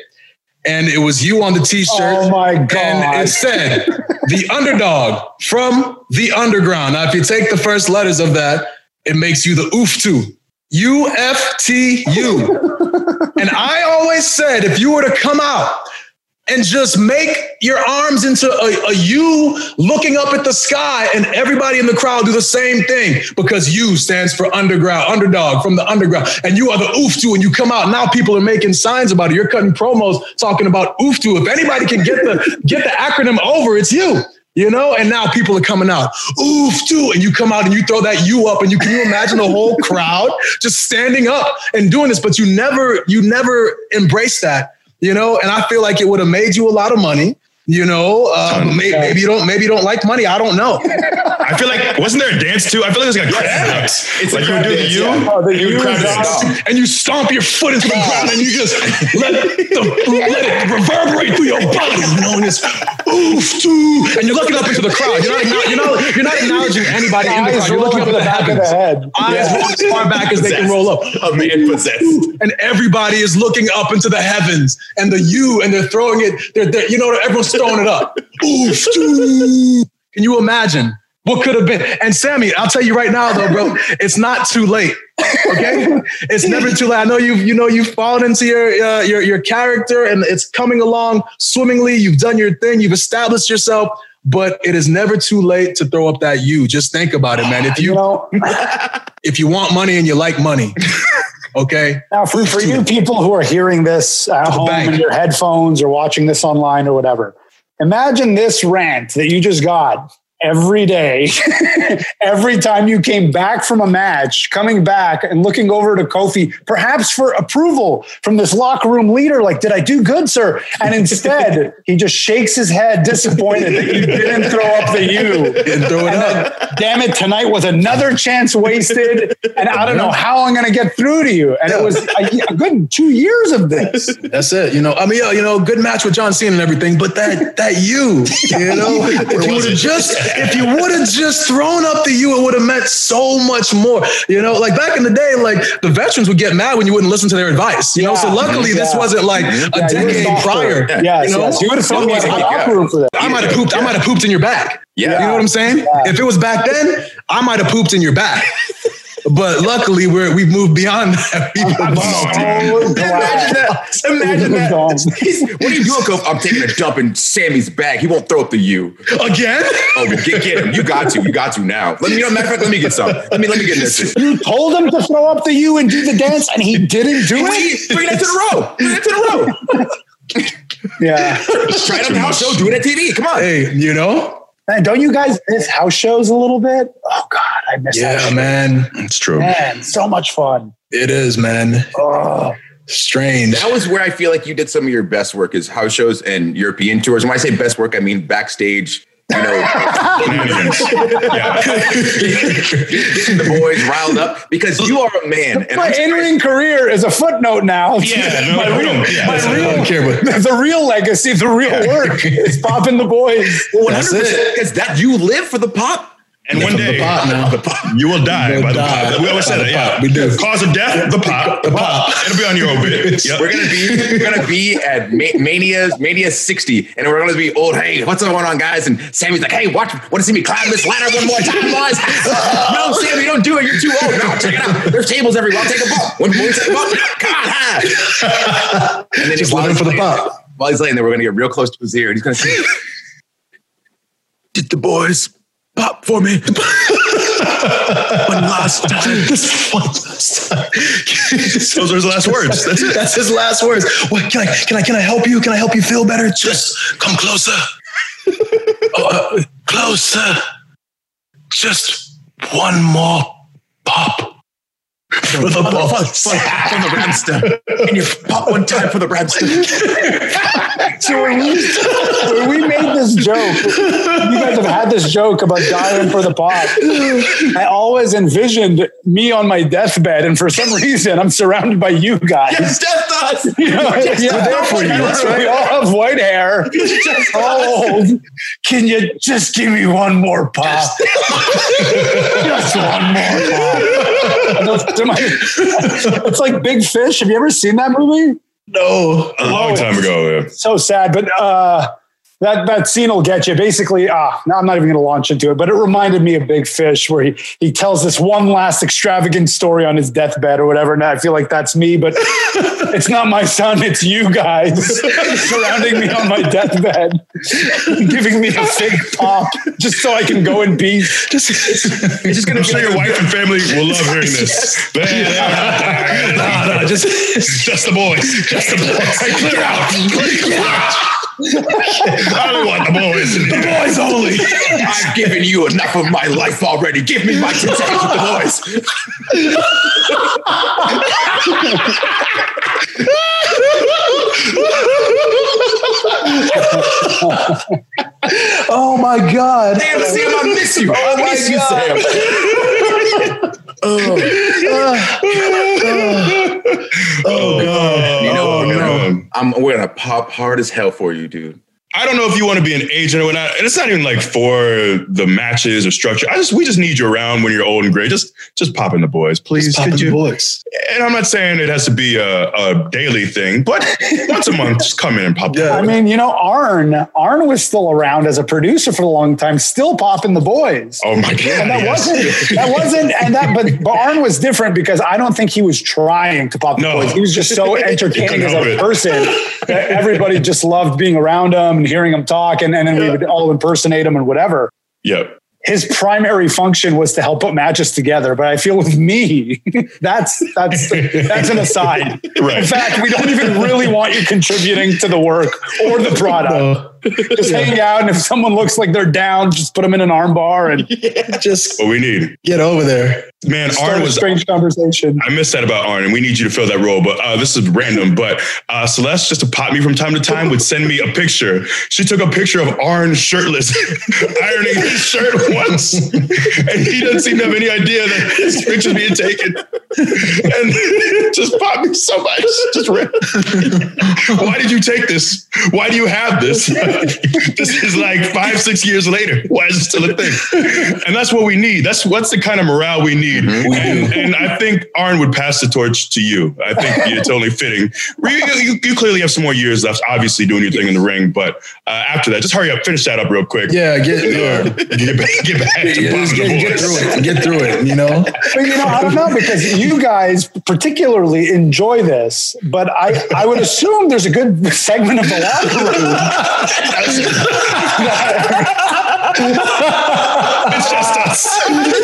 and it was you on the T-shirt. Oh my And God. it said the underdog from the underground. Now, if you take the first letters of that, it makes you the Uftu. U F T U. And I always said if you were to come out and just make your arms into a, a U looking up at the sky, and everybody in the crowd do the same thing because U stands for underground, underdog from the underground, and you are the Uftu, and you come out. Now people are making signs about it. You're cutting promos talking about Uftu. If anybody can get the get the acronym over, it's you. You know, and now people are coming out, oof, too. And you come out and you throw that you up, and you can you imagine the whole crowd just standing up and doing this, but you never, you never embrace that, you know. And I feel like it would have made you a lot of money. You know, um, maybe, maybe you don't, maybe you don't like money. I don't know. I feel like wasn't there a dance too? I feel like it was like a crowd dance. It's a like you would do the U, yeah. Oh, the You you crowd dance. and you stomp your foot into the ground and you just let the let it reverberate through your body, you know, and it's oof, too. And you're looking up into the crowd. You're not, you're not, you're not acknowledging anybody in the crowd. You're looking up at the the back of the heavens. head. Eyes Yeah. as far back as they can roll up. A man possessed. And everybody is looking up into the heavens and the U, and they're throwing it. They're, they're you know, everyone's throwing it up. Oof, doo. Can you imagine what could have been? And Sami, I'll tell you right now, though, bro, it's not too late. Okay, it's never too late. I know you've you know you've fallen into your uh, your your character, and it's coming along swimmingly. You've done your thing. You've established yourself. But it is never too late to throw up that you. Just think about it, man. If You you know, if you want money and you like money, okay, now for, for you people who are hearing this at home bank. in your headphones or watching this online or whatever, imagine this rant that you just got every day, every time you came back from a match, coming back and looking over to Kofi, perhaps for approval from this locker room leader. Like, did I do good, sir? And instead, he just shakes his head, disappointed that you didn't throw up the U. and throw it And up. then, damn it, tonight was another chance wasted. And I don't know how I'm going to get through to you. And it was a, a good two years of this. That's it. You know, I mean, yeah, you know, good match with John Cena and everything, but that that you, you know, if you would have just if you would have just thrown up the you, it would have meant so much more. You know, like back in the day, like the veterans would get mad when you wouldn't listen to their advice. You know, so Yeah. luckily this wasn't like a Yeah, you decade prior. Yes, you know, yes. You would have thrown me out of the Yeah. locker room for that. I might have pooped. I might have pooped in your back. Yeah. You know what I'm saying? If it was back then, I might have pooped in your back. But luckily, we're we've moved beyond that. Oh, Imagine that. Imagine that. He's, what are you doing, Kof? I'm taking a dump in Sami's bag. He won't throw it to you again. Oh, get, get him. You got to. You got to now. Let me, you know, matter of fact, let me get some. Let me, let me get this. You told him to throw up the U and do the dance, and he didn't do it. Three nights in a row. Three nights in a row. Yeah, Try it on the house show. Do it at TV. Come on. Hey, you know? Man, don't you guys miss house shows a little bit? Oh God, I miss Yeah, house shows. man. It's true. Man, so much fun. It is, man. Oh, Strange. That was where I feel like you did some of your best work is house shows and European tours. And when I say best work, I mean backstage, you know, Shenanigans. yeah. the boys riled up because you are a man. And my I'm in-ring career is a footnote now. Yeah, no, my no, real, no, yeah, my real, don't care, but the real legacy, the real work is popping the boys. One That's hundred it. percent because that you live for the pop. And one day, the pot now. you will die You'll by the die pop. We always said the it. Yeah. We do. Cause of death, the pop. The pop. It'll be on your obit. Yep. We're gonna be we're gonna be at Ma- Mania's Mania 60, and we're gonna be old. Hey, what's going on, guys? And Sami's like, Hey, watch, want to see me climb this ladder one more time, boys? no, Sami, don't do it. You're too old. No, check it out. There's tables everywhere. I'll take a bump. One more take a bump. Come on, hi. And then Just while living he's for the laying- pop. While he's laying there, we're gonna get real close to his ear, and he's gonna say, "Did the boys pop for me one last time?" this one last time. Those are his last words. That's it. That's his last words. What can I can I can I help you? Can I help you feel better? Just come closer. Uh, closer. Just one more pop. For the ball, for, for the Ramster, and you pop one time for the Ramster. So when we, when we made this joke, you guys have had this joke about dying for the pot. I always envisioned me on my deathbed, and for some reason, I'm surrounded by you guys. Yes, death does. You know, yeah, there for you. That's right. We all have white hair. old. Can you just give me one more pop? just one more pop. To my- it's like Big Fish. Have you ever seen that movie? No. A long time ago. Yeah. so sad. But uh, that that scene will get you. Basically, ah, no, I'm not even going to launch into it. But it reminded me of Big Fish, where he he tells this one last extravagant story on his deathbed or whatever. And I feel like that's me, but it's not my son. It's you guys surrounding me on my deathbed, giving me a fig pop just so I can go in peace. Just It's just gonna I'm sure your wife and family will love hearing this. no, no, just Just the boys. Just the boys. Clear out. Clear out. I only want the boys. The boys only. I've given you enough of my life already. Give me my two seconds with the boys. Oh my god! Damn, Sam, I miss you. Oh I miss you, Sam. Oh, oh god! You know, Oh, we're gonna, no. I'm, we're gonna pop hard as hell for you, dude. I don't know if you want to be an agent or not. And it's not even like for the matches or structure. I just we just need you around when you're old and gray. Just just pop in the boys, please. Popping Could the you? boys. And I'm not saying it has to be a, a daily thing, but once a month, just come in and pop. Yeah. I mean, you know, Arn, Arn was still around as a producer for a long time, still popping the boys. Oh my god! And that yes. wasn't that wasn't and that but but Arn was different because I don't think he was trying to pop the No. boys. He was just so entertaining as a it. person that everybody just loved being around him and hearing him talk and, and then we would all impersonate him and whatever. Yep. His primary function was to help put matches together, but I feel with me, that's that's that's an aside. Right. In fact, we don't even really want you contributing to the work or the product. Just hang out, and if someone looks like they're down, just put them in an arm bar and Just What we need, get over there. man. start Arn a was. strange conversation. I missed that about Arn, and we need you to fill that role. But uh, this is random. But uh, Celeste, just to pop me from time to time, would send me a picture. She took a picture of Arn shirtless, ironing his shirt once, and he doesn't seem to have any idea that his picture's being taken. And it just popped me so much. Just ran- why did you take this? Why do you have this? this is like five, six years later. Why is it still a thing? And that's what we need. That's what's the kind of morale we need. And, and I think Arn would pass the torch to you. I think it's only fitting. You, you, you clearly have some more years left, obviously doing your thing in the ring. But uh, after that, just hurry up, finish that up real quick. Yeah, get yeah. Get back, get back to Yeah, get, get through it. Get through it. You know. But you know, I don't know because you guys particularly enjoy this, but I, I would assume there's a good segment of the locker room that was, that was, It's just us.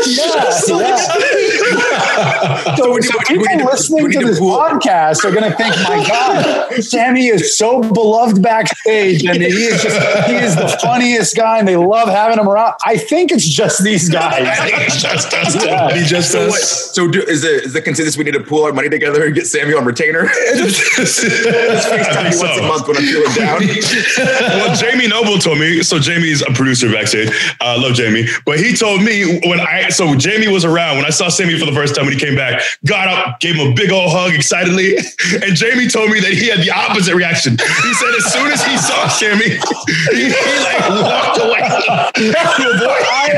Yeah, yeah. So, we- so we people to- listening to to this pool- podcast are going to think, "My God, Sami is so beloved backstage, and he is just he is the funniest guy, and they love having him around." I think it's just these guys. It's just us. Yeah. He just So, what, so do, is the is the consensus we need to pool our money together and get Sami on retainer? Just FaceTime me so. once a month when I'm feeling down. well, Jamie Noble told me. So Jamie's a producer backstage. I uh, love Jamie, but he told me when I so Jamie was around when I saw Sami for the first time when he came back. Got up, gave him a big old hug excitedly, and Jamie told me that he had the opposite reaction. He said as soon as he saw Sami, he, he like walked away to avoid I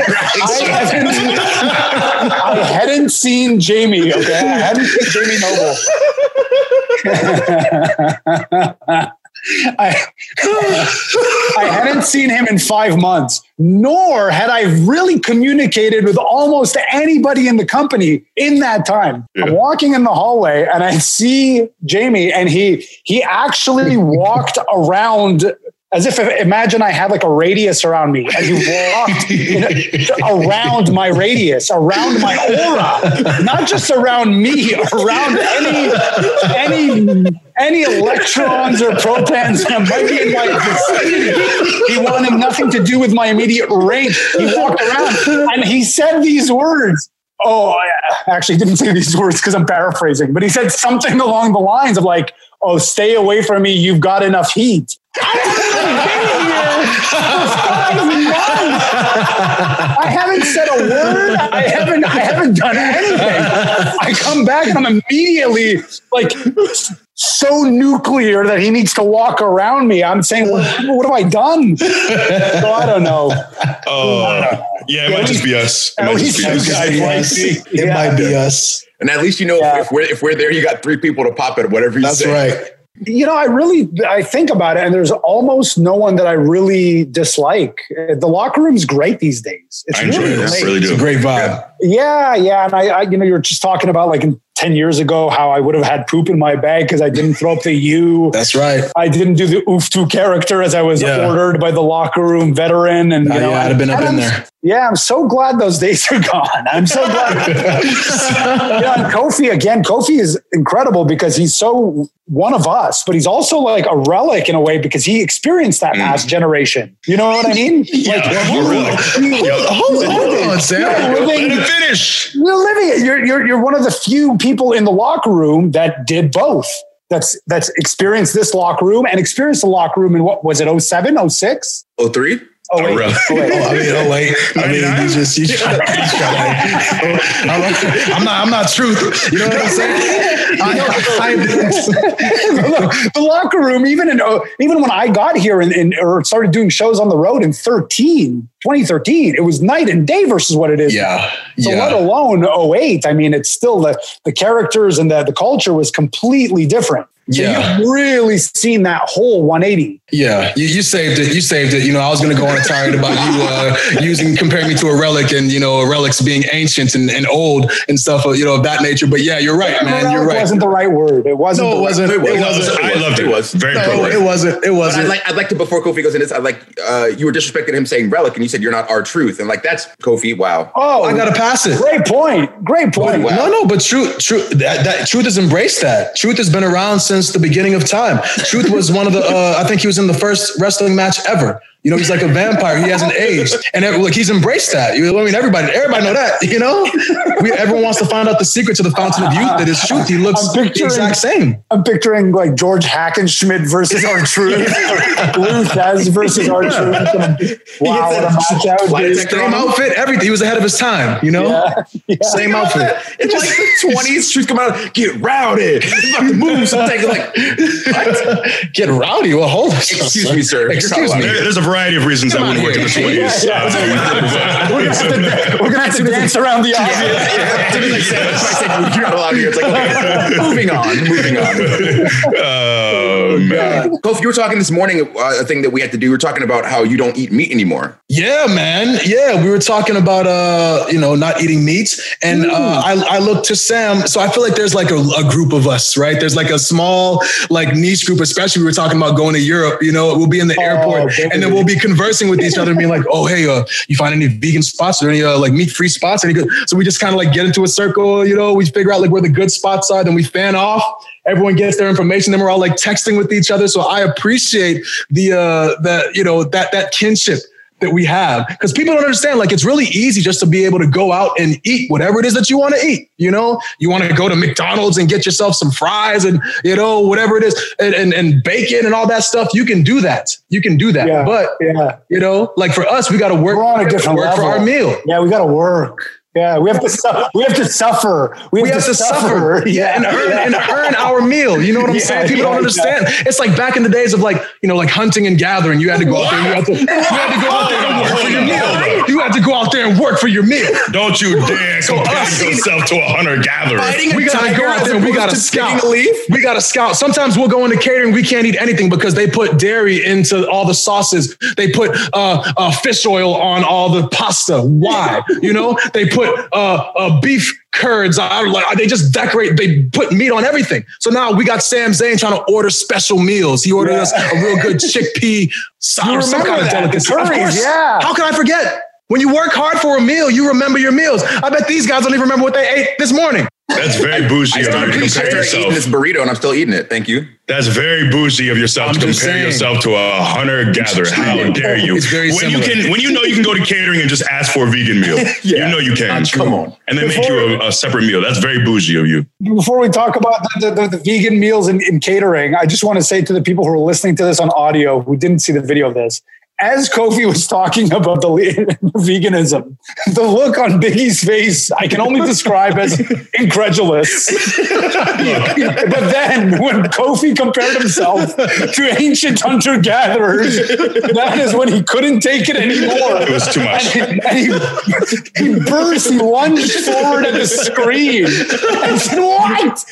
hadn't, I hadn't seen Jamie. Okay, I hadn't seen Jamie Noble. I, I hadn't seen him in five months, nor had I really communicated with almost anybody in the company in that time. I'm walking in the hallway and I see Jamie, and he he actually walked around as if imagine I had like a radius around me, and he walked in around my radius, around my aura, not just around me, around any any any electrons or protons that might be in my vicinity. He wanted nothing to do with my immediate range. He walked around and he said these words. Oh, I actually didn't say these words because I'm paraphrasing, but he said something along the lines of like, "Oh, stay away from me. You've got enough heat." I haven't said a word. I haven't. I haven't done anything. I come back and I'm immediately like so nuclear that he needs to walk around me. I'm saying, what, what have I done? So I don't know. Oh, yeah, it might just be us. It might just be you us. guys like Yes. me. It might be us. And at least you know Yeah. if, if we're if we're there, you got three people to pop it. Whatever you That's say. That's right. You know, I really I think about it, and there's almost no one that I really dislike. The locker room's great these days. It's I enjoy really it. great. I really It's a great vibe. Yeah, yeah, and I, I, you know, you're just talking about like in ten years ago how I would have had poop in my bag because I didn't throw up the U. That's right. I didn't do the oof to character as I was Yeah. ordered by the locker room veteran, and you Uh, know, yeah, I'd have been up in there. Yeah, I'm so glad those days are gone. I'm so glad. yeah, and Kofi again. Kofi is incredible because he's so one of us, but he's also like a relic in a way because he experienced that mm. past generation. You know what I mean? Like, Yeah, you- really. you- Hold, hold on, Sam. you're Let living- him finish. you're living it. You're, you're, you're one of the few people in the locker room that did both. That's that's experienced this locker room and experienced the locker room in what was it 07, 06? Oh three? Oh wait, really? oh, wait. Oh, I mean, oh wait. I mean, 99? you just you try, you try I'm, I'm not. I'm not truth. You know what I'm saying? I, I, the, the locker room, even in uh, even when I got here and, and or started doing shows on the road in 13, 2013, it was night and day versus what it is. yeah, So yeah. let alone 08. I mean, it's still the the characters and the, the culture was completely different. So Yeah. you've really seen that whole 180. Yeah, you, you saved it. You saved it. You know, I was going to go on a tirade about you uh, using comparing me to a relic and you know relics being ancient and, and old and stuff. uh, You know of that nature. But yeah, you're right, man. You're right. It wasn't the right word. It wasn't. No, it wasn't. It It was. wasn't. I loved it. It was. very No, appropriate. it wasn't. It But I'd wasn't. like, I'd like to, before Kofi goes in this, I'd like, uh, you were disrespecting him saying relic and you said you're not R-Truth. And like, that's Kofi. Wow. Oh, I gotta pass it. Great point. Great point. Wow. No, no, but truth, truth, that, that truth has embraced that. Truth has been around since the beginning of time. Truth was one of the, uh, I think he was in the first wrestling match ever. You know, he's like a vampire. He hasn't aged, and every, like he's embraced that. You know, I mean, everybody, everybody know that. You know, we, everyone wants to find out the secret to the fountain of youth. That is truth. He looks I'm the exact same. I'm picturing like George Hackenschmidt versus R-Truth, Luthez versus R-Truth. Wow, what a match that would be. Same outfit, everything. He was ahead of his time. You know, Yeah, yeah. same outfit. It's like the 20s, truth come out, get rowdy. Fucking move. Something like, what? Get rowdy. Well, hold on. Excuse me, sir. Excuse me. There's a variety of reasons Come I on wouldn't work in the here. 20s. Yeah, Uh, We're gonna have to, we're gonna have to dance around the obvious. Yeah, to be like, that's I said you're not allowed here. It's like, okay, moving on, moving on. oh, man. Kofi, you were talking this morning, uh, a thing that we had to do. We were talking about how you don't eat meat anymore. Yeah, man. Yeah, we were talking about uh, you know, not eating meat, and uh, I I looked to Sam. So I feel like there's like a, a group of us, right? There's like a small like niche group. Especially we were talking about going to Europe. You know, we'll be in the airport, baby. and then we'll be conversing with each other, and being like, "Oh, hey, uh, you find any vegan spots or any uh, like meat free spots?" Any good? So we just kind of like get into a circle. You know, we figure out like where the good spots are, then we fan off. Everyone gets their information. Then we're all like texting with each other. So I appreciate the uh, the you know that that kinship that we have because people don't understand like it's really easy just to be able to go out and eat whatever it is that you want to eat you know you want to go to mcdonald's and get yourself some fries and you know whatever it is and, and, and bacon and all that stuff you can do that you can do that Yeah, but yeah. you know like for us we got to work We're on a different work level. for our meal Yeah, we got to work. Yeah, we have to. Su- we have to suffer. We have, we have to suffer, Yeah, and earn yeah. and earn our meal. You know what I'm Yeah, saying? People yeah, don't understand. It's like back in the days of like you know like hunting and gathering. You had to go out there. You had to, you had to go out there and work for your meal. You had to go out there and work for your meal. Don't you dare compare us- yourself to a hunter gatherer. We gotta go out there and we gotta scout. We gotta scout. Sometimes we'll go into catering. We can't eat anything because they put dairy into all the sauces. They put uh, uh, fish oil on all the pasta. Why? You know, they put uh, uh, beef curds. I, like they just decorate. They put meat on everything. So now we got Sam Zayn trying to order special meals. He ordered Yeah. us a real good chickpea or some kind that, the delicacy. Of course. yeah. How can I forget? When you work hard for a meal, you remember your meals. I bet these guys don't even remember what they ate this morning. That's very bougie I of started, you compare started eating this burrito and I'm still eating it. Thank you. That's very bougie of yourself I'm to compare saying. yourself to a hunter gatherer. How dare you? It's very when you can, when you know you can go to catering and just ask for a vegan meal. Yeah. You know you can. Come on. And they make you a, a separate meal. That's very bougie of you. Before we talk about the, the, the vegan meals in, in catering, I just want to say to the people who are listening to this on audio who didn't see the video of this, as Kofi was talking about the veganism, the look on Biggie's face, I can only describe as incredulous. but then when Kofi compared himself to ancient hunter gatherers, that is when he couldn't take it anymore. It was too much. And, and he, he burst, he lunged forward at the screen and said, What?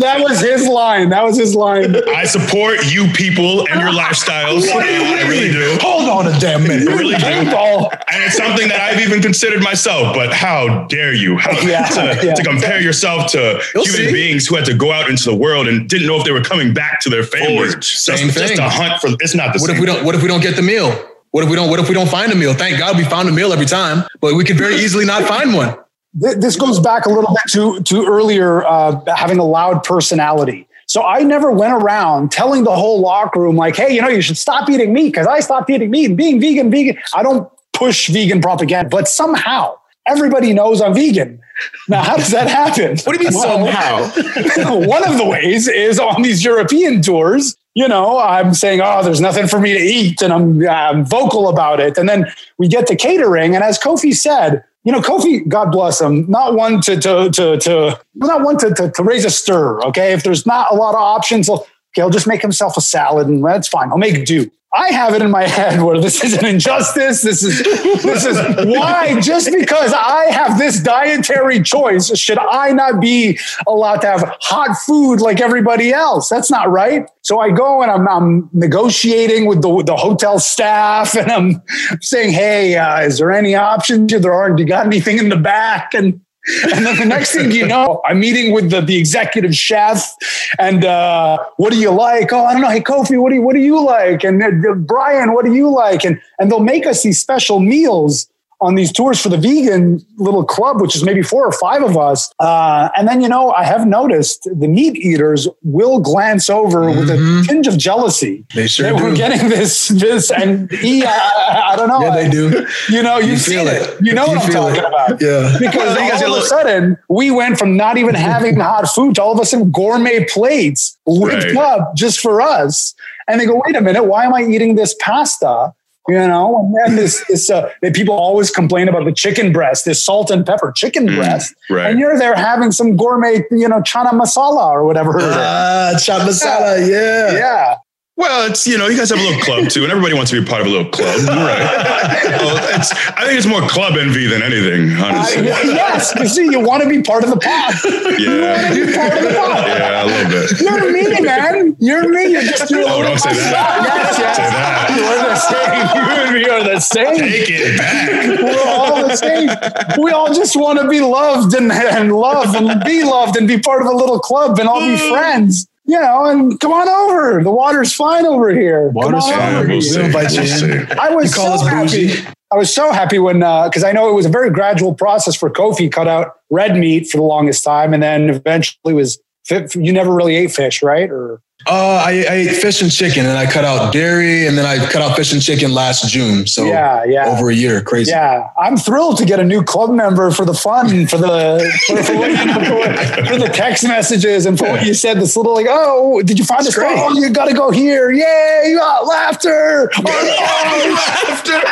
that was his line. That was his line. I support you people and your lifestyles. I really do. Hold on a damn minute. I really do. Paintball. And it's something that I've even considered myself, but how dare you? How, Yeah, to, yeah. to compare yourself to You'll human see. beings who had to go out into the world and didn't know if they were coming back to their families. Just, Same just thing. a hunt for it's not the What same. if we don't? What if we don't get the meal? What if we don't? What if we don't find a meal? Thank God we found a meal every time, but we could very easily not find one. This goes back a little bit to, to earlier uh, having a loud personality. So I never went around telling the whole locker room, like, hey, you know, you should stop eating meat because I stopped eating meat and being vegan, vegan. I don't push vegan propaganda, but somehow everybody knows I'm vegan. Now, how does that happen? What do you mean Well, somehow? one of the ways is on these European tours. you know, I'm saying, oh, there's nothing for me to eat, and I'm, I'm vocal about it. And then we get to catering, and as Kofi said, you know, Kofi, God bless him, not one to to to to not one to, to, to raise a stir. Okay, if there's not a lot of options, okay, he'll just make himself a salad, and that's fine. I'll make do. I have it in my head where this is an injustice. This is this is why just because I have this dietary choice, should I not be allowed to have hot food like everybody else? That's not right. So I go and I'm, I'm negotiating with the, the hotel staff and I'm saying, Hey, uh, is there any options? There aren't, you got anything in the back? And and then the next thing you know, I'm meeting with the, the executive chef. And uh, what do you like? Oh, I don't know. Hey, Kofi, what do you what do you like? And uh, Brian, what do you like? And and they'll make us these special meals on these tours for the vegan little club, which is maybe four or five of us. Uh, and then, you know, I have noticed the meat eaters will glance over mm-hmm. with a mm-hmm. tinge of jealousy. They sure We're getting this, this, and he, I, I, don't know. Yeah, they do. You know, you, you feel it. it. You know you what I'm talking it. about. Yeah. Because all of a sudden, we went from not even having hot food to all of a sudden gourmet plates whipped right. up just for us. And they go, wait a minute, why am I eating this pasta? You know, and then this, this, uh, people always complain about the chicken breast, this salt and pepper chicken mm, breast. Right. And you're there having some gourmet, you know, chana masala or whatever. Ah, chana masala. Yeah. Yeah. Well, it's you know you guys have a little club too, and everybody wants to be part of a little club, right? well, I think it's more club envy than anything, honestly. Uh, yes, you see, you want to be part of the pod. Yeah, you part of the pod. Yeah, a little bit. You're me, man. You're me. You're just doing. Oh, don't say that. Yes, yes. Say that. We're the same. You and me are the same. Take it back. We're all the same. We all just want to be loved and, and love and be loved and be part of a little club and all be friends you know, and come on over. The water's fine over here. Water's fine. We'll see. invite you in. I was so happy. I was so happy when because uh, I know it was a very gradual process for Kofi. Cut out red meat for the longest time, and then eventually was. You never really ate fish, right? Or uh, I, I, ate fish and chicken, and I cut out dairy, and then I cut out fish and chicken last June. So yeah, yeah, over a year, crazy. Yeah, I'm thrilled to get a new club member for the fun, for the for, for, for, for the text messages, and for what you said. This little like, oh, did you find this? Oh, you got to go here! Yay! You got laughter, oh, laughter,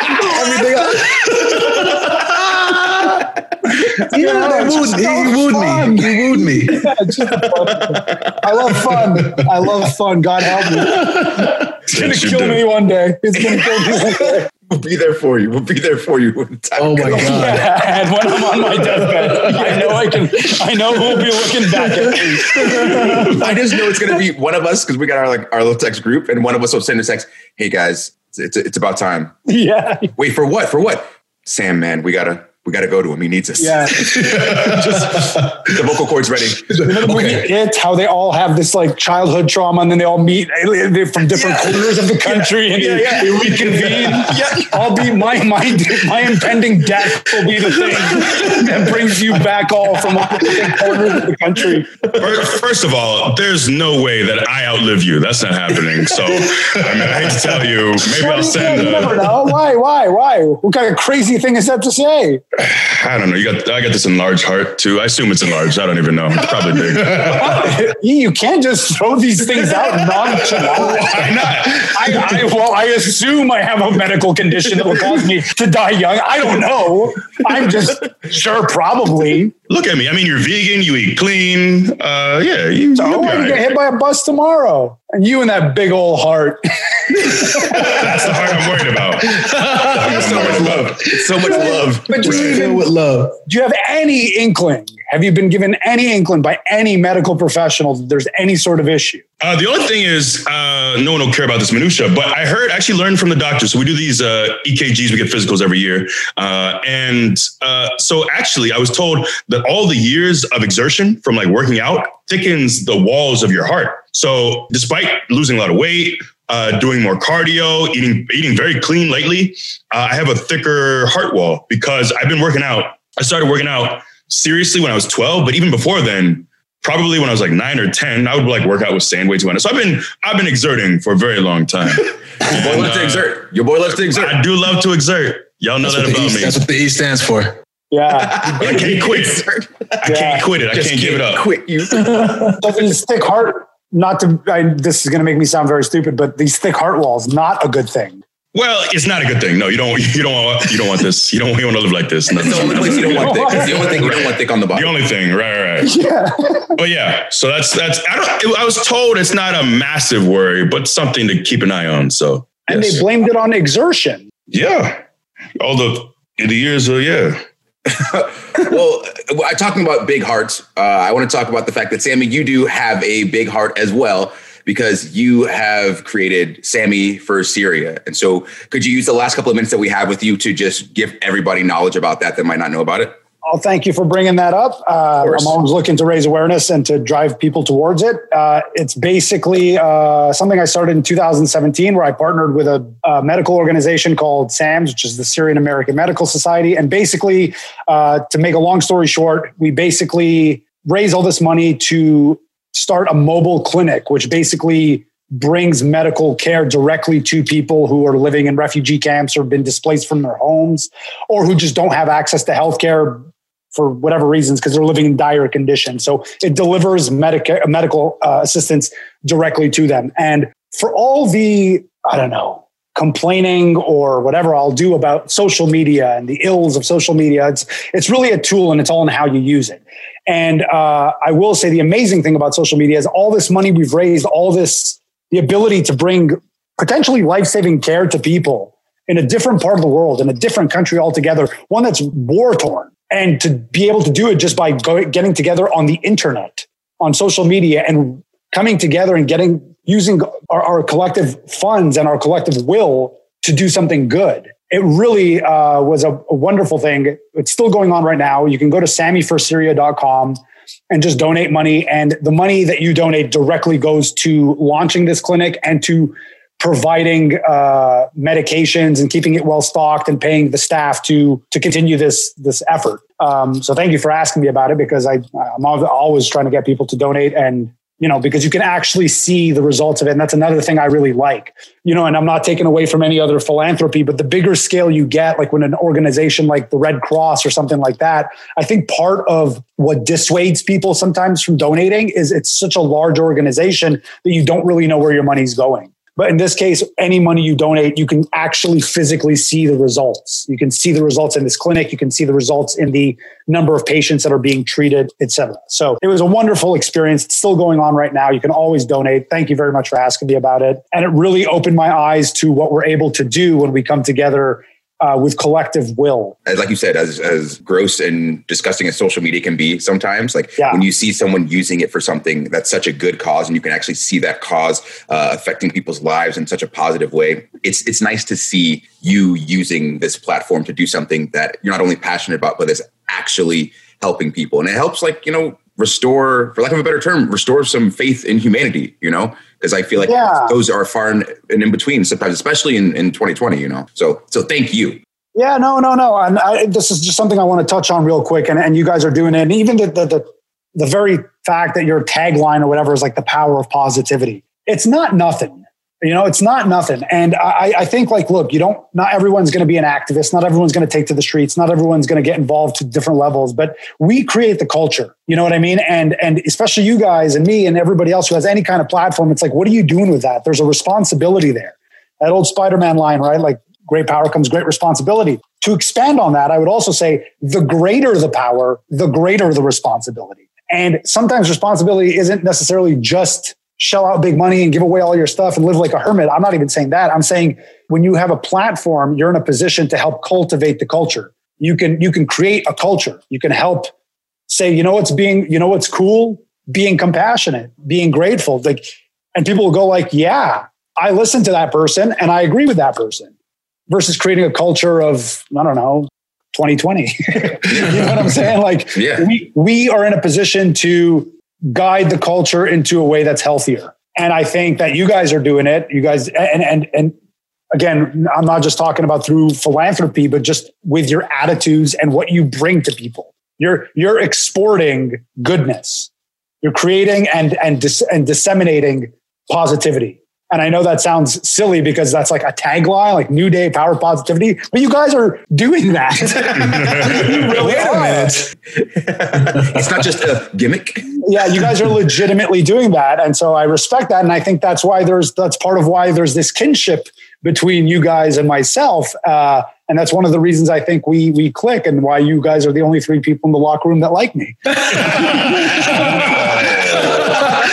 everything. yeah, they wooed, he wooed me. He wooed me. Yeah, I love fun. I love fun. God help me. It's gonna yes, kill me one day. It's gonna kill me one day. We'll be there for you. We'll be there for you. oh my god! Yeah, and when I'm on my deathbed, I know I can. I know who'll be looking back at me. I just know it's gonna be one of us because we got our like our little text group, and one of us will send a text. Hey guys, it's, it's, it's about time. Yeah. Wait for what? For what? Sam, man, we gotta we got to go to him. He needs us. Yeah. Just, the vocal cords ready. okay. It, how they all have this like childhood trauma and then they all meet eh, from different yeah. corners of the country yeah. and yeah, yeah. they reconvene. yeah. I'll be my, my, my impending death will be the thing that brings you back all from all different corners of the country. First of all, there's no way that I outlive you. That's not happening. So I, mean, I hate to tell you, maybe I'll send. You never know. Why? Why? Why? What kind of crazy thing is that to say? I don't know. You got I got this enlarged heart too. I assume it's enlarged. I don't even know. It's probably big. you can't just throw these things out nonchalant. Why not? I, I, well, I assume I have a medical condition that will cause me to die young. I don't know. I'm just sure, probably. Look at me. I mean, you're vegan. You eat clean. Uh, yeah. You, so right. get hit by a bus tomorrow, and you and that big old heart. That's the heart I'm worried about. so much love. so much love. But do you even, with love. Do you have any inkling? Have you been given any inkling by any medical professional that there's any sort of issue? Uh, the only thing is, uh, no one will care about this minutia, but I heard, actually learned from the doctor. So we do these uh, EKGs, we get physicals every year. Uh, and uh, so actually, I was told that all the years of exertion from like working out thickens the walls of your heart. So despite losing a lot of weight, uh, doing more cardio, eating eating very clean lately, uh, I have a thicker heart wall because I've been working out. I started working out seriously when I was 12, but even before then, probably when I was like nine or 10, I would like work out with sand way too much. So I've been I've been exerting for a very long time. Your boy loves to uh, exert. Your boy loves to exert. I do love to exert. Y'all know that's that about e, me. That's what the E stands for. Yeah. I can't quit. I can't quit it. I Just can't give it up. Quit you. so his thick heart not to, I, this is going to make me sound very stupid, but these thick heart walls, not a good thing. Well, it's not a good thing. No, you don't. You don't want. You don't want this. You don't. You want to live like this. No, the only place you don't want thick. It's the only thing you don't want thick on the body. The only thing, right, right, right. Yeah. But yeah, so that's that's. I don't. I was told it's not a massive worry, but something to keep an eye on. So and yes. they blamed it on exertion. yeah, all the the years of yeah. well, I talking about big hearts. Uh, I want to talk about the fact that Sami, you do have a big heart as well because you have created Sami for Syria. And so, could you use the last couple of minutes that we have with you to just give everybody knowledge about that that might not know about it? I'll thank you for bringing that up. Uh. I'm always looking to raise awareness and to drive people towards it. Uh, it's basically uh, something I started in 2017, where I partnered with a, a medical organization called SAMS, which is the Syrian American Medical Society. And basically, uh, to make a long story short, we basically raise all this money to start a mobile clinic, which basically brings medical care directly to people who are living in refugee camps or been displaced from their homes or who just don't have access to healthcare for whatever reasons because they're living in dire conditions. So it delivers medica- medical uh, assistance directly to them. And for all the, I don't know, complaining or whatever I'll do about social media and the ills of social media, it's, it's really a tool and it's all in how you use it. And uh, I will say the amazing thing about social media is all this money we've raised, all this, the ability to bring potentially life saving care to people in a different part of the world, in a different country altogether, one that's war torn. And to be able to do it just by go, getting together on the internet, on social media, and coming together and getting using our, our collective funds and our collective will to do something good. It really uh, was a, a wonderful thing. It's still going on right now. You can go to sammyforsyria.com and just donate money. And the money that you donate directly goes to launching this clinic and to providing uh, medications and keeping it well stocked and paying the staff to to continue this this effort. Um, so thank you for asking me about it because I I'm always trying to get people to donate and you know because you can actually see the results of it. And that's another thing I really like you know and I'm not taking away from any other philanthropy but the bigger scale you get like when an organization like the Red Cross or something like that I think part of what dissuades people sometimes from donating is it's such a large organization that you don't really know where your money's going but in this case, any money you donate, you can actually physically see the results. You can see the results in this clinic. You can see the results in the number of patients that are being treated, et cetera. So it was a wonderful experience. It's still going on right now. You can always donate. Thank you very much for asking me about it. And it really opened my eyes to what we're able to do when we come together uh, with collective will. As like you said, as as gross and disgusting as social media can be sometimes, like Yeah. when you see someone using it for something that's such a good cause, and you can actually see that cause uh, affecting people's lives in such a positive way, it's it's nice to see you using this platform to do something that you're not only passionate about, but is actually helping people, and it helps, like you know, restore, for lack of a better term, restore some faith in humanity. You know, because I feel like Yeah. those are far and, in between sometimes, especially in in 2020. You know, so so thank you. Yeah, no, no, no. And I, this is just something I want to touch on real quick. And, and you guys are doing it. And even the, the, the, the very fact that your tagline or whatever is like the power of positivity, it's not nothing. You know, it's not nothing. And I, I think like, look, you don't, not everyone's going to be an activist. Not everyone's going to take to the streets. Not everyone's going to get involved to different levels, but we create the culture. You know what I mean? And, and especially you guys and me and everybody else who has any kind of platform. It's like, what are you doing with that? There's a responsibility there. That old Spider-Man line, right? Like great power comes great responsibility. To expand on that, I would also say the greater the power, the greater the responsibility. And sometimes responsibility isn't necessarily just shell out big money and give away all your stuff and live like a hermit. I'm not even saying that. I'm saying when you have a platform, you're in a position to help cultivate the culture. You can you can create a culture. You can help say, you know what's being, you know what's cool? Being compassionate, being grateful. Like and people will go like, yeah, I listen to that person and I agree with that person versus creating a culture of, I don't know, 2020. you know what I'm saying? Like Yeah. we, we are in a position to guide the culture into a way that's healthier. And I think that you guys are doing it. You guys, and, and, and again, I'm not just talking about through philanthropy, but just with your attitudes and what you bring to people. You're, you're exporting goodness. You're creating and, and, dis, and disseminating positivity. And I know that sounds silly because that's like a tagline, like New Day Power Positivity, but you guys are doing that. You really Wait a are. minute. it's not just a gimmick. yeah, you guys are legitimately doing that, and so I respect that, and I think that's why there's that's part of why there's this kinship between you guys and myself, uh, and that's one of the reasons I think we we click, and why you guys are the only three people in the locker room that like me.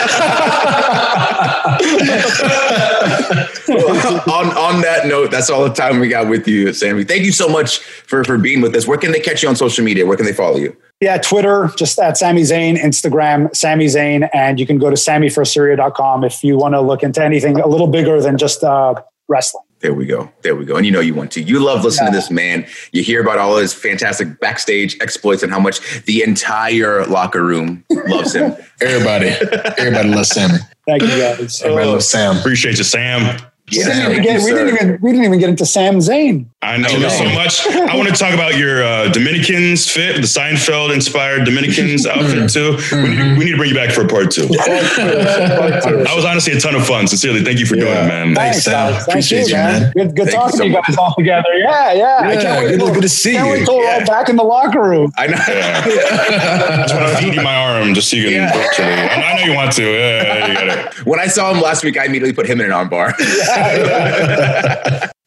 on on that note, that's all the time we got with you, Sami. Thank you so much for for being with us. Where can they catch you on social media? Where can they follow you? Yeah, Twitter, just at Sami Zayn, Instagram, Sami Zayn, and you can go to sammyforsyria.com if you want to look into anything a little bigger than just uh, wrestling. There we go. There we go. And you know you want to. You love listening to this man. You hear about all his fantastic backstage exploits and how much the entire locker room loves him. Everybody, everybody loves Sam. Thank you guys. Everybody loves oh. Sam. Appreciate you, Sam. We, didn't even get, you, we, didn't even, we didn't even get into Sam Zayn. I know there's so much. I want to talk about your uh, Dominicans fit, the Seinfeld inspired Dominicans outfit too. We, need, we need to bring you back for a part two. That was honestly a ton of fun. Sincerely, thank you for doing it, man. Thanks, Sam. Thank Appreciate you, man. Good, good Thank talking to you much. guys all together. Yeah, yeah. I can't wait good- till- good to see can't you. Wait till we're all back in the locker room. I know. I just want to feed you my arm just so you can virtually. I, I know you want to. Yeah, you got it. When I saw him last week, I immediately put him in an armbar.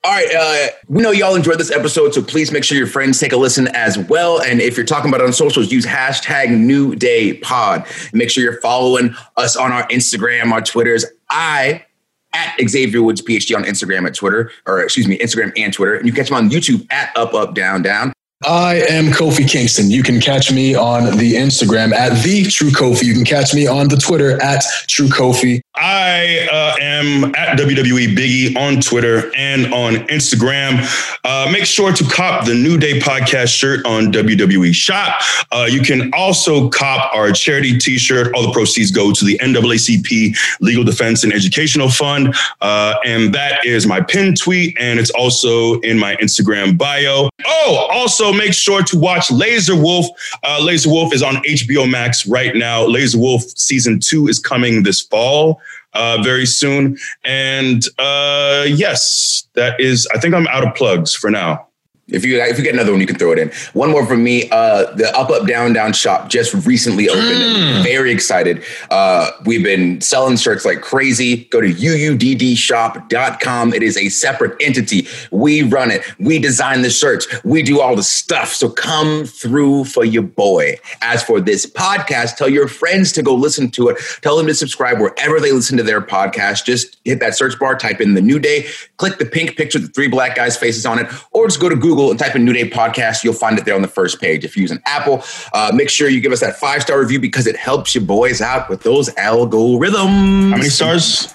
All right. Uh, we know y'all enjoyed this episode, so please make sure your friends take a listen as well. And if you're talking about it on socials, use hashtag New Day Pod. Make sure you're following us on our Instagram, our Twitters. I at Xavier Woods PhD on Instagram at Twitter, or excuse me, Instagram and Twitter. And you catch him on YouTube at Up Up Down Down. I am Kofi Kingston. You can catch me on the Instagram at the True Kofi. You can catch me on the Twitter at True Kofi. I uh, am at WWE Biggie on Twitter and on Instagram. Uh, make sure to cop the New Day podcast shirt on WWE Shop. Uh, you can also cop our charity T-shirt. All the proceeds go to the NAACP Legal Defense and Educational Fund, uh, and that is my pin tweet, and it's also in my Instagram bio. Oh, also make sure to watch Laser Wolf. Uh, Laser Wolf is on HBO Max right now. Laser Wolf season two is coming this fall uh, very soon. And uh, yes, that is. I think I'm out of plugs for now. If you if you get another one, you can throw it in. One more from me. Uh, the Up Up Down Down shop just recently opened. Mm. Very excited. Uh, we've been selling shirts like crazy. Go to uuddshop.com. It is a separate entity. We run it. We design the shirts. We do all the stuff. So come through for your boy. As for this podcast, tell your friends to go listen to it. Tell them to subscribe wherever they listen to their podcast. Just hit that search bar, type in the New Day, click the pink picture with the three black guys' faces on it, or just go to Google and type in New Day Podcast. You'll find it there on the first page. If you're using Apple, uh, make sure you give us that five star review because it helps you boys out with those algorithms. How many stars?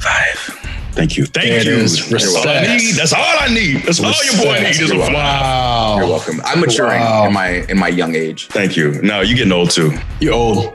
Five. Thank you. Thank There it you. is. That's all I need. That's all I need. That's all your boy needs is a You're five. Wow. You're welcome. I'm maturing Wow. in my in my young age. Thank you. No, you're getting old too. You're old.